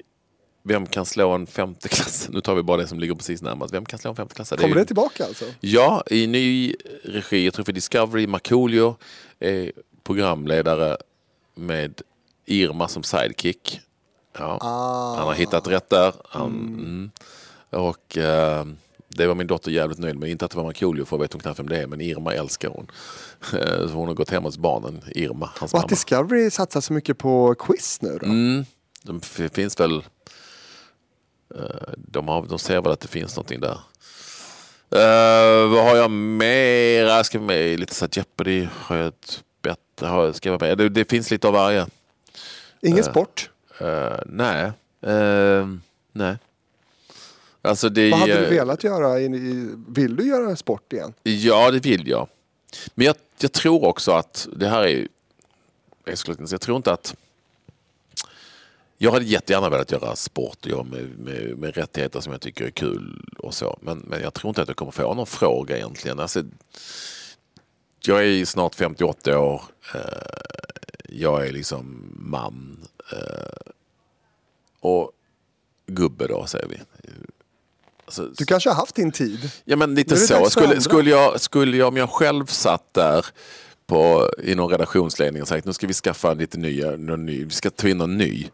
Vem kan slå en femteklass? Nu tar vi bara det som ligger precis närmast. Vem kan slå en femteklass? Kommer det tillbaka alltså? Ja, i ny regi. Jag tror för Discovery. Markoolio är programledare med Irma som sidekick. Ja. Han har hittat rätt där. Han, mm. Och eh, det var min dotter jävligt nöjd med. Inte att det var Markoolio för vet hon knappt vem det är. Men Irma älskar hon. [laughs] Eh, Så hon har gått hem hos barnen. Irma, hans Och att mamma. Discovery satsar så mycket på quiz nu då? Mm, de f- finns väl... eh, De, har, de ser väl att det finns någonting där. Eh, vad har jag mer? Jag ska med lite så här Jeopardy. Har jag ett bättre? Har jag, ska jag med? Det, det finns lite av varje. Ingen sport? Eh, nej. Eh, nej. Alltså det, Vad hade du velat göra? Vill du göra sport igen? Ja, det vill jag. Men jag, jag tror också att det här är... Jag, skulle, jag tror inte att... Jag hade jättegärna velat göra sport och jobba med, med, med rättigheter som jag tycker är kul och så. Men, men jag tror inte att jag kommer få någon fråga egentligen. Alltså, jag är snart 58 år. Eh, jag är liksom man. Och gubbe då, säger vi. Alltså, Du kanske har haft din tid? Ja men lite så. Skulle, skulle, jag, skulle jag, om jag själv satt där på, i någon redaktionsledning och sagt nu ska vi skaffa lite nya, någon ny, vi ska ta in någon ny.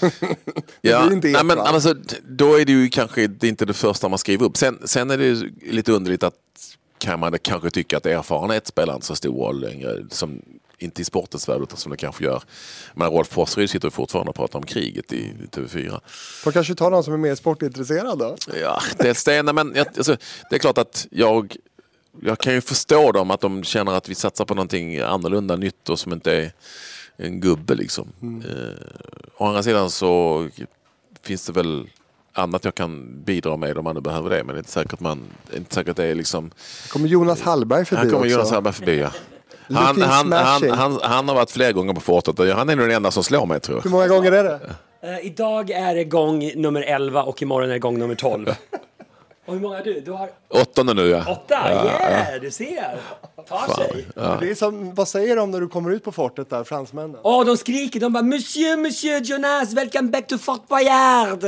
[laughs] ja, nej, men, alltså, då är det ju kanske det inte det första man skriver upp. Sen, sen är det ju lite underligt att kan man kanske tycka att erfarenhet spelar inte så stor roll längre. Som, inte i sportens värld utan som det kanske gör. Men Rolf Porseryd sitter fortfarande och pratar om kriget i TV4. Får kanske ta någon som är mer sportintresserad då? Ja, dels det. Nej, men jag, alltså, det är klart att jag, jag kan ju förstå dem att de känner att vi satsar på någonting annorlunda, nytt och som inte är en gubbe liksom. Eh, å andra sidan så finns det väl annat jag kan bidra med om man nu behöver det. Men det är inte säkert, att man, inte säkert att det är liksom... kommer Jonas Hallberg förbi Här kommer också. Jonas Hallberg förbi ja. Han, han, han, han, han har varit flera gånger på fortet och han är nog den enda som slår mig tror jag. Hur många gånger är det? Eh, idag är det gång nummer 11 och imorgon är det gång nummer 12. och hur många har du? Du har Åttonde nu ja. åtta? Yeah, du ser! Tar sig. Det är som, vad säger de när du kommer ut på fortet där, fransmännen? Åh, de skriker, de bara Monsieur, Monsieur Jonas, welcome back to Fort Boyard!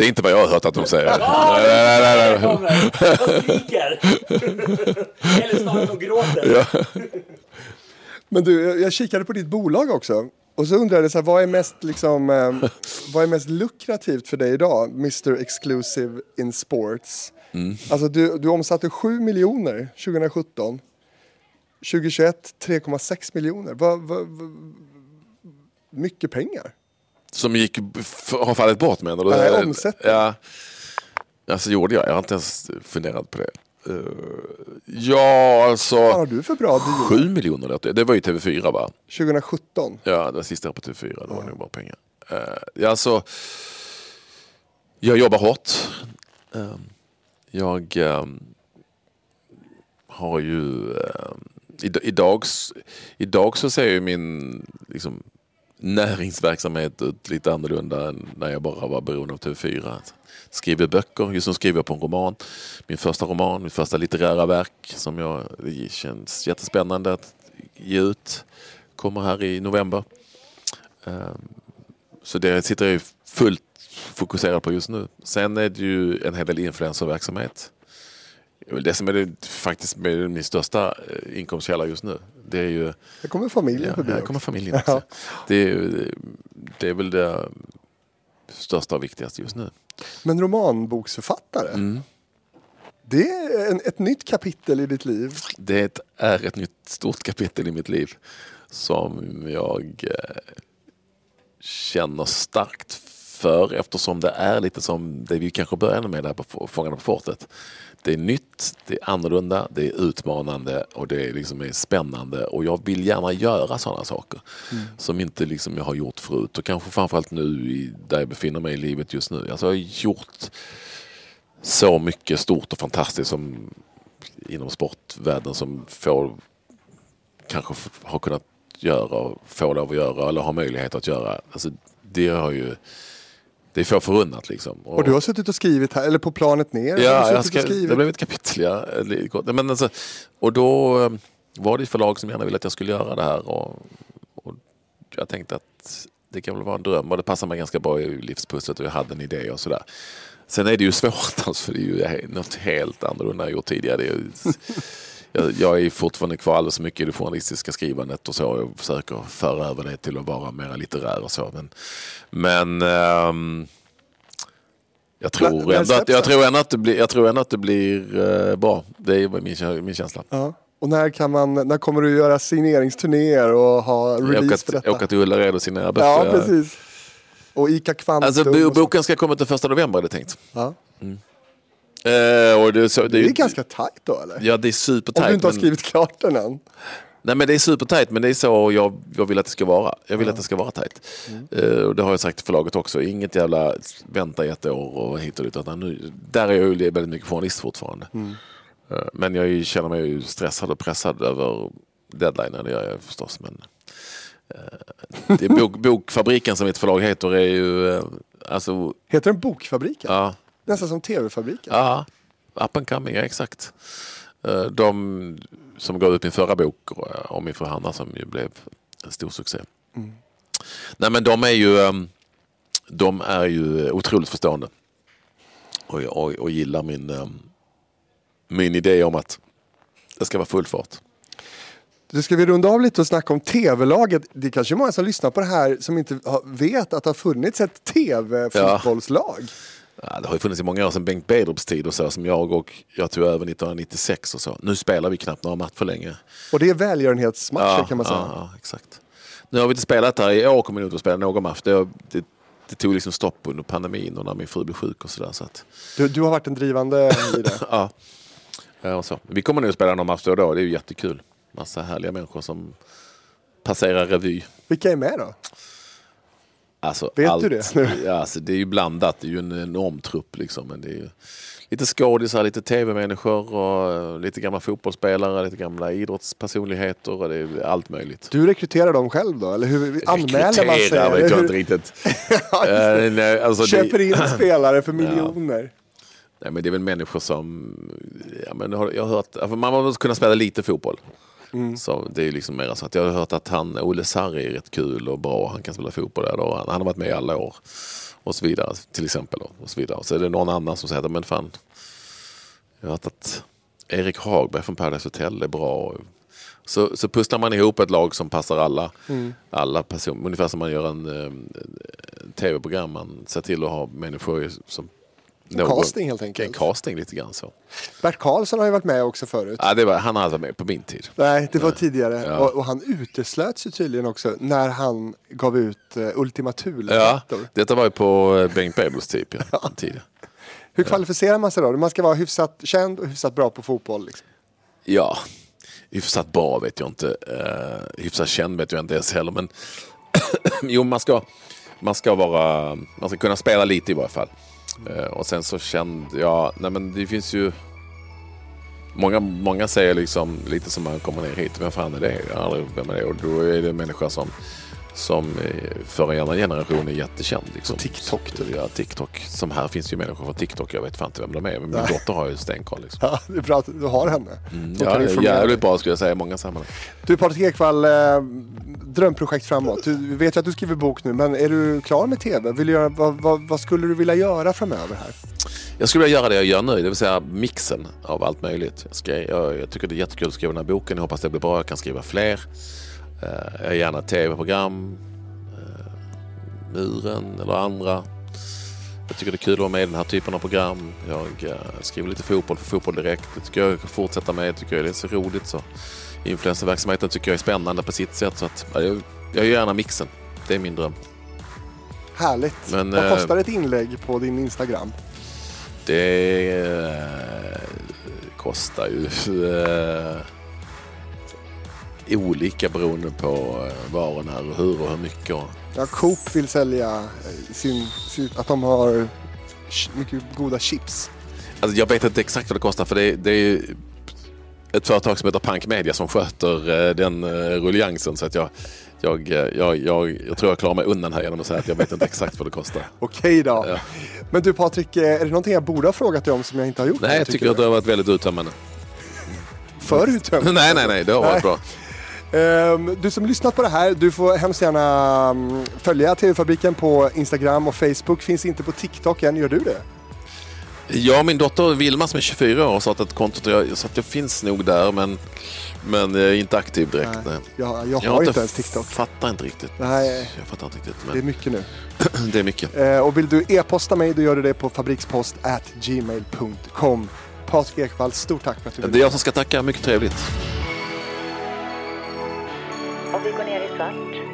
Det är inte vad jag har hört att de säger. Ja, Nej, nej, nej. De skriker. [laughs] Eller snarare de gråter. [laughs] Men du, jag, kikade på ditt bolag också. Och så undrade jag, så här, vad, är mest, liksom, eh, [laughs] vad är mest lukrativt för dig idag? Mr Exclusive in Sports. Alltså du, du omsatte 7 miljoner 2017. 2021 3,6 miljoner. Vad, vad, vad, mycket pengar. Som gick, har fallit bort menar du? Nej, omsättning. Ja. Alltså gjorde jag? Jag har inte ens funderat på det. Eh, ja, alltså. Vad har du för bra deal? Sju miljoner lät det. Var ju TV4 va? 2017. Ja, det var sista på TV4. Det var nog bara pengar. Uh, ja, alltså. Jag jobbar hårt. Eh, jag ehm, har ju... Um, idag, idag så ser ju min liksom, näringsverksamhet ut lite annorlunda än när jag bara var beroende av TV4. Skriver böcker, just nu skriver jag på en roman. Min första roman, mitt första litterära verk som jag, det känns jättespännande att ge ut. Kommer här i november. Ehm, så det sitter jag fullt fokuserad på just nu. Sen är det ju en hel del influencerverksamhet. Det är väl Det som är det, faktiskt med min största eh, inkomstkälla just nu. Det är ju Det kommer familjen Ja, förbi här också. kommer familjen också. Det, är, det är väl det största och viktigaste just nu. Men romanboksförfattare? Mm. Det är en, ett nytt kapitel i ditt liv. Det är ett nytt stort kapitel i mitt liv som jag eh, känner starkt för eftersom det är lite som det vi kanske började med där på Fångarna på fortet. Det är nytt, det är annorlunda, det är utmanande och det är, liksom är spännande och jag vill gärna göra sådana saker som inte liksom jag har gjort förut och kanske framförallt nu i, där jag befinner mig i livet just nu. Alltså jag har gjort så mycket stort och fantastiskt som inom sportvärlden som få kanske har kunnat göra och få lov att göra eller har möjlighet att göra. Alltså, det har ju det är få förunnat liksom. Och du har suttit och skrivit här, eller på planet ner? Ja, jag och ska, det blev ett kapitel. Ja. Men alltså, och då eh, var det ett förlag som gärna ville att jag skulle göra det här. Och, och jag tänkte att det kan väl vara en dröm och det passar mig ganska bra i livspusslet och jag hade en idé och sådär. Sen är det ju [laughs] svårt alltså, för det är ju något helt annorlunda jag gjort tidigare. [laughs] Jag, jag är fortfarande kvar alldeles så mycket i det journalistiska skrivandet och så. Jag försöker föra över det till att vara mer litterär och så. Men, men ehm, jag tror, ändå att, jag, tror ändå att det blir, jag tror ändå att det blir eh, bra. Det är min, min känsla. Ja. Och när, kan man, när kommer du göra signeringsturnéer och ha release Åka, för detta? åka till Ullared och signera böcker. ja, Jag- precis. Och Ica Kvantum. Alltså boken ska komma till första november är det tänkt. ja. Eh, det, är så, det, Det är ju- ganska tajt då eller? Ja det är Om supertajt. du inte har men- skrivit klart den än. Nej men det är supertajt men det är så jag, jag vill att det ska vara. Jag vill att det ska vara tajt. Mm. Och det har jag sagt till förlaget också. Inget jävla vänta i ett år och hit och dit. Utan nu, där är jag ju väldigt mycket journalist fortfarande. Mm. Eh, men jag ju- känner mig ju stressad och pressad över deadline. Det gör jag förstås. Men, eh, det bok, [laughs] Bokfabriken som mitt förlag heter är ju... Alltså, Heter den Bokfabriken? ja, Nästan som TV-fabriken. Ja, up and coming, ja, exakt. Eh, De som gav ut min förra bok eh, om min fru Hanna som ju blev en stor succé. Nej men de är ju ehm, de är ju otroligt förstående. Och, och, och gillar min, ehm, min idé om att det ska vara full fart. Du ska vi runda av lite och snacka om tv-laget. Det är kanske är många som lyssnar på det här som inte vet att det har funnits ett tv-fotbollslag. Ja, det har ju funnits i många år sedan Bengt Bedrups tid och så som jag och jag tog över 1996 och så. Nu spelar vi knappt några matcher längre. Och det är välgörenhetsmatcher kan man säga. Ja, ja, exakt. Nu har vi inte spelat här i år, kommer vi inte att spela någon match. Det, det, det tog liksom stopp under pandemin och när min fru blev sjuk och sådär. Så att, Du, du har varit en drivande i [laughs] det. ja. Ja, och så. Vi kommer nog att spela någon match då och då. Det är ju jättekul. Massa härliga människor som passerar revy. Vilka är med då? Alltså, Vet allt, du det nu? [laughs] Ja, alltså, det är ju blandat. Det är ju en enorm trupp. Liksom. Men det är ju lite skådisar, lite tv-människor och eh, lite gamla fotbollsspelare, lite gamla idrottspersonligheter och det är allt möjligt. Du rekryterar dem själv då? Eller hur anmäler man sig? Rekryterar vet jag inte riktigt. [laughs] Eh, nej, alltså, Köper det, in [clears throat] spelare för miljoner? nej, men det är väl människor som... Ja, men jag har hört, alltså, man måste kunna spela lite fotboll. Mm. Så det är liksom mer så att jag har hört att han, Olle Sarri är rätt kul och bra. Han kan spela fotboll. Där då. Han, han har varit med i alla år. Och så vidare till exempel. Och så vidare. Så är det någon annan som säger att men fan. Jag har hört att Erik Hagberg från Paradise Hotel är bra. Så, så pusslar man ihop ett lag som passar alla, Mm. alla personer. Ungefär som man gör en, eh, en tv-program. Man ser till att ha människor som... casting helt En enkelt. casting lite grann så. Bert Karlsson har ju varit med också förut. Ja, det var, han hade varit med på min tid. Nej, det var tidigare. Ja. Och, och han uteslöts ju tydligen också när han gav ut uh, Ultima Thule. Ja, detta var ju på eh, Bengt Bedros typ. Ja, [laughs] tid. Hur kvalificerar man sig då? Man ska vara hyfsat känd och hyfsat bra på fotboll. Liksom. ja, hyfsat bra vet jag inte. Uh, hyfsat känd vet jag inte ens heller. Men [coughs] jo, man ska, man ska vara, man ska kunna spela lite i varje fall. Eh, och sen så kände jag, nej men det finns ju Många, många säger liksom lite som man kommer ner hit, vem fan är det? Jag har aldrig, vem är det? Och då är det människor som, som eh, för en annan generation är jättekänd. Liksom. På TikTok, typ. Ja, TikTok. Som här finns ju människor från TikTok, jag vet fan inte vem de är. Men min dotter har ju stenkoll. Liksom. Ja, det är bra att du har henne. Mm, ja, det är jävligt bra skulle jag säga i många sammanhang. Du Patrik Ekwall, eh, drömprojekt framåt. Du vet ju att du skriver bok nu, men är du klar med TV? Vill du göra, vad, vad, vad skulle du vilja göra framöver här? Jag skulle vilja göra det jag gör nu, det vill säga mixen av allt möjligt. Jag, ska, jag, jag tycker det är jättekul att skriva den här boken, jag hoppas det blir bra, jag kan skriva fler. Eh, jag gör gärna tv-program, uh, Muren eller andra. Jag tycker det är kul att vara med i den här typen av program. Jag eh, skriver lite fotboll för Fotboll Direkt. Det tycker jag jag kan fortsätta med. Jag tycker det är så roligt. Så. Influencerverksamheten tycker jag är spännande på sitt sätt. Så att, ja, jag, jag gör gärna mixen. Det är min dröm. Härligt. Men, Vad eh, kostar ett inlägg på din Instagram? Det eh, kostar ju eh, olika beroende på eh, och när och hur och hur mycket. Ja, Coop vill sälja eh, sin, sin, att de har mycket goda chips. alltså jag vet inte exakt vad det kostar för det, det är ju ett företag som heter Pank Media som sköter eh, den rulliansen. Så att jag, jag, jag, jag, jag tror jag klarar mig undan här genom att säga att jag vet inte exakt vad det kostar. [laughs] Okej då. Ja. Men du Patrik, är det någonting jag borde ha frågat dig om som jag inte har gjort? Nej, jag tycker att det har varit väldigt uttömmande. För uttömmande. [laughs] nej, nej, nej, det har varit Nej. bra. Ehm, Du som lyssnat på det här, du får hemskt gärna mm, följa TV-fabriken på Instagram och Facebook. Finns inte på TikTok än, gör du det? Ja, min dotter Vilma som är 24 år har startat ett konto jag, så att jag finns nog där men, men jag är inte aktiv direkt. Nej. Jag, jag har inte ens TikTok. fattar inte riktigt. Nej, Jag fattar inte riktigt. det är Men mycket nu. [clears throat] det är mycket. Eh, och vill du e-posta mig, då gör du det på fabrikspost at gmail.com. Patrik Ekwall, stort tack för att du Det är jag som ska tacka. Mycket trevligt. Om vi går ner i svart.